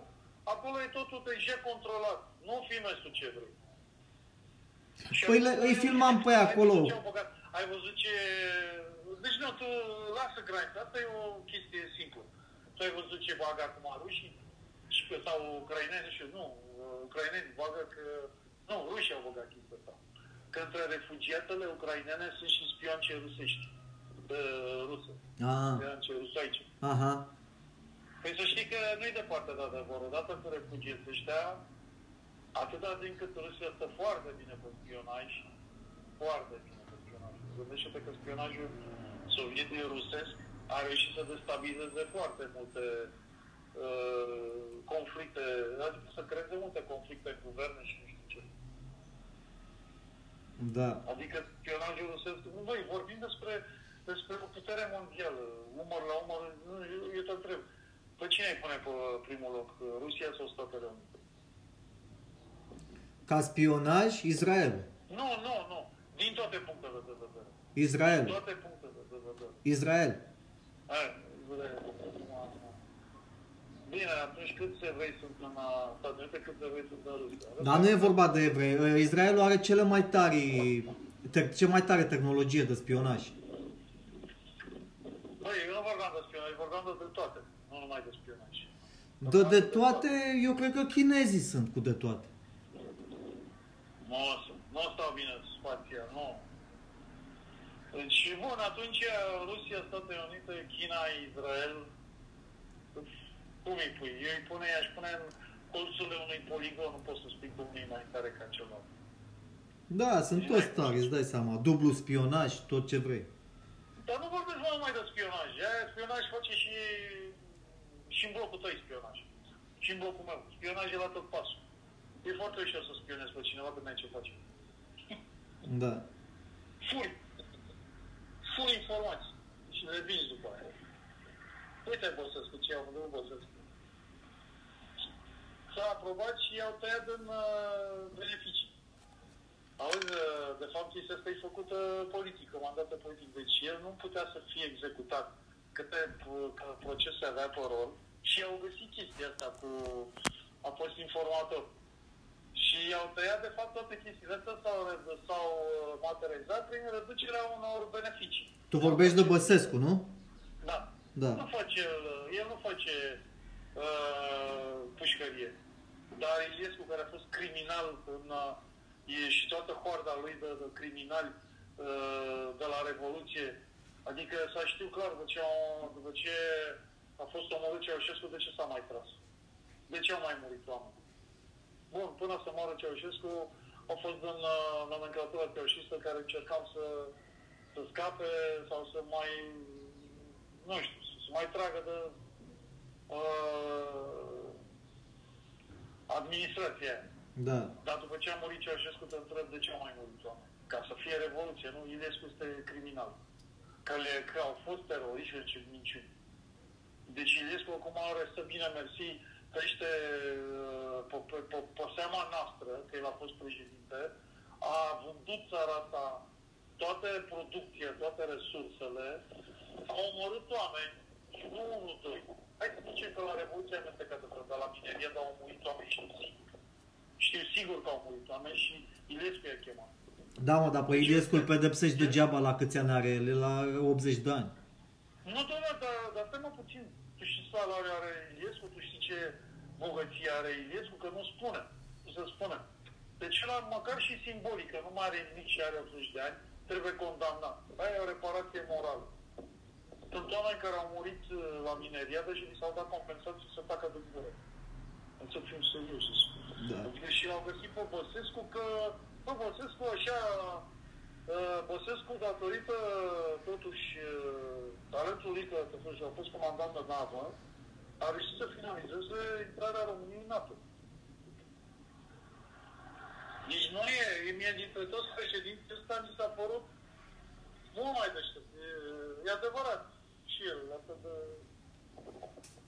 acolo e totul deja controlat. Nu filmezi tu ce vrei. Și Păi acolo le- îi eu- filmam pe ai acolo. văzut ce au băgat? Ai văzut ce... Deci nu, tu lasă granița, asta e o chestie simplă. Tu ai văzut ce bagă acum rușii? Și că, sau ucraineni, și nu, ucraineni bagă că... Nu, rușii au băgat chestia asta. Că între refugiatele ucrainene sunt și spionce rusești. Uh, ruse. Ah, Spionce rusaice. aha. Păi să știi că nu-i departe de adevăr. Odată cu refugiații ăștia, atâta din cât Rusia stă foarte bine pe spionaj, foarte bine pe spionaj. Gândește-te că spionajul sovietic rusesc a reușit să destabilizeze foarte multe uh, conflicte, adică să creeze multe conflicte în guverne și nu știu ce. Da. Adică spionajul rusesc, noi vorbim despre, despre o putere mondială, umăr la umăr, nu, eu, eu te întreb, pe cine îi pune pe primul loc, Rusia sau Statele Unite? Ca spionaj, Israel. Nu, nu, nu, din toate punctele de vedere. Israel. Toate punctele de vedere. Israel. Hai, Bine, atunci cât se vrei sunt în uh, Statele Unite, cât se vrei sunt în Rusia. Dar nu e vorba de evrei. Uh, Israelul are cele mai tari, te, cea mai tare tehnologie de spionaj. Băi, eu nu vorbeam de spionaj, vorbeam de, de toate, nu numai de spionaj. De, de toate, eu cred că chinezii sunt cu de toate. Nu o să, nu o stau bine spația, nu. Deci, bun, atunci Rusia, Statele Unite, China, Israel, cum îi pui? Eu îi pune, aș pune în colțurile unui poligon, nu pot să spui cum e mai tare ca celălalt. Da, sunt toți tari, îți dai seama. Dublu spionaj, tot ce vrei. Dar nu vorbesc mai numai de spionaj. Aia spionaj face și, și în blocul tău e spionaj. Și în blocul meu. Spionaj e la tot pasul. E foarte ușor să spionezi pe cineva când ai ce face. Da. Furi. Furi informații. Și le vinzi după aia. Uite Băsescu ce au văzut Băsescu. S-a aprobat și i-au tăiat în uh, beneficii. Auzi, uh, de fapt, chestia asta e făcută politică, mandată politic. Deci el nu putea să fie executat câte uh, procese avea pe rol și au găsit chestia asta cu... a fost informator. Și i-au tăiat, de fapt, toate chestiile astea s-au, s-au uh, materializat prin reducerea unor beneficii. Tu vorbești de Băsescu, nu? Da. Da. Nu face, el nu face uh, pușcărie. Dar Iliescu, care a fost criminal în, uh, e, și toată hoarda lui de, de criminali uh, de la Revoluție, adică s-a știut clar după ce, au, după ce a fost omorât Ceaușescu, de ce s-a mai tras. De ce au mai murit oameni? Bun, până să moară Ceaușescu, au fost în uh, nomenclatura ceaușistă care încercau să, să scape sau să mai, nu știu, să mai tragă de uh, administrația aia. Da. Dar după ce a murit Ceaușescu, te întreb de ce au mai murit oameni. Ca să fie revoluție, nu? Iliescu este criminal. Că, le, că au fost teroriști și minciuni. Deci Iliescu acum are să bine mersi pește uh, pe, pe, pe, pe seama noastră, că el a fost președinte, a vândut țara asta toate producția, toate resursele, a omorât oameni și nu unul, doi. Hai să zicem că la Revoluția amestecată, de la minerie, dar au murit oameni și știu sigur. Știu sigur că au murit oameni și Ilescu i-a chemat. Da, mă, dar pe Iliescu îl pedepsești degeaba la câți ani are el, la 80 de ani. Nu, doamne, dar, dar stai mă puțin. Tu știi salariul are Iliescu, tu știi ce bogăție are Iliescu, că nu spune. Nu se spune. Deci la măcar și simbolică, nu mai are nimic și are 80 de ani, trebuie condamnat. Aia e o reparație morală. Sunt oameni care au murit uh, la mineriadă și li s-au dat compensații să facă de gură. Să fim serioși. Da. Adică și l-au găsit pe Băsescu că, bă, Băsescu așa, uh, Băsescu datorită totuși uh, talentului că totuși a fost comandant de navă, a reușit să finalizeze intrarea României în NATO. Nici nu e, e mie dintre toți președinții ăsta mi s-a părut mult mai deștept. E, e adevărat. Și el, atât de...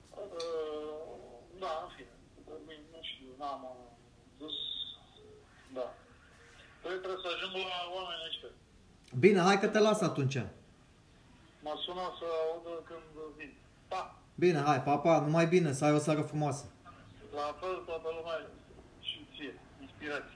Uh, da, în fine. Nu știu, n-am uh, dus... Da. Păi trebuie să ajung la oameni ăștia. Bine, hai că te las atunci. Mă sună să audă când vin. Pa! Bine, hai, pa, pa, numai bine, să ai o seară frumoasă. La fel toată lumea și ție. Inspirație.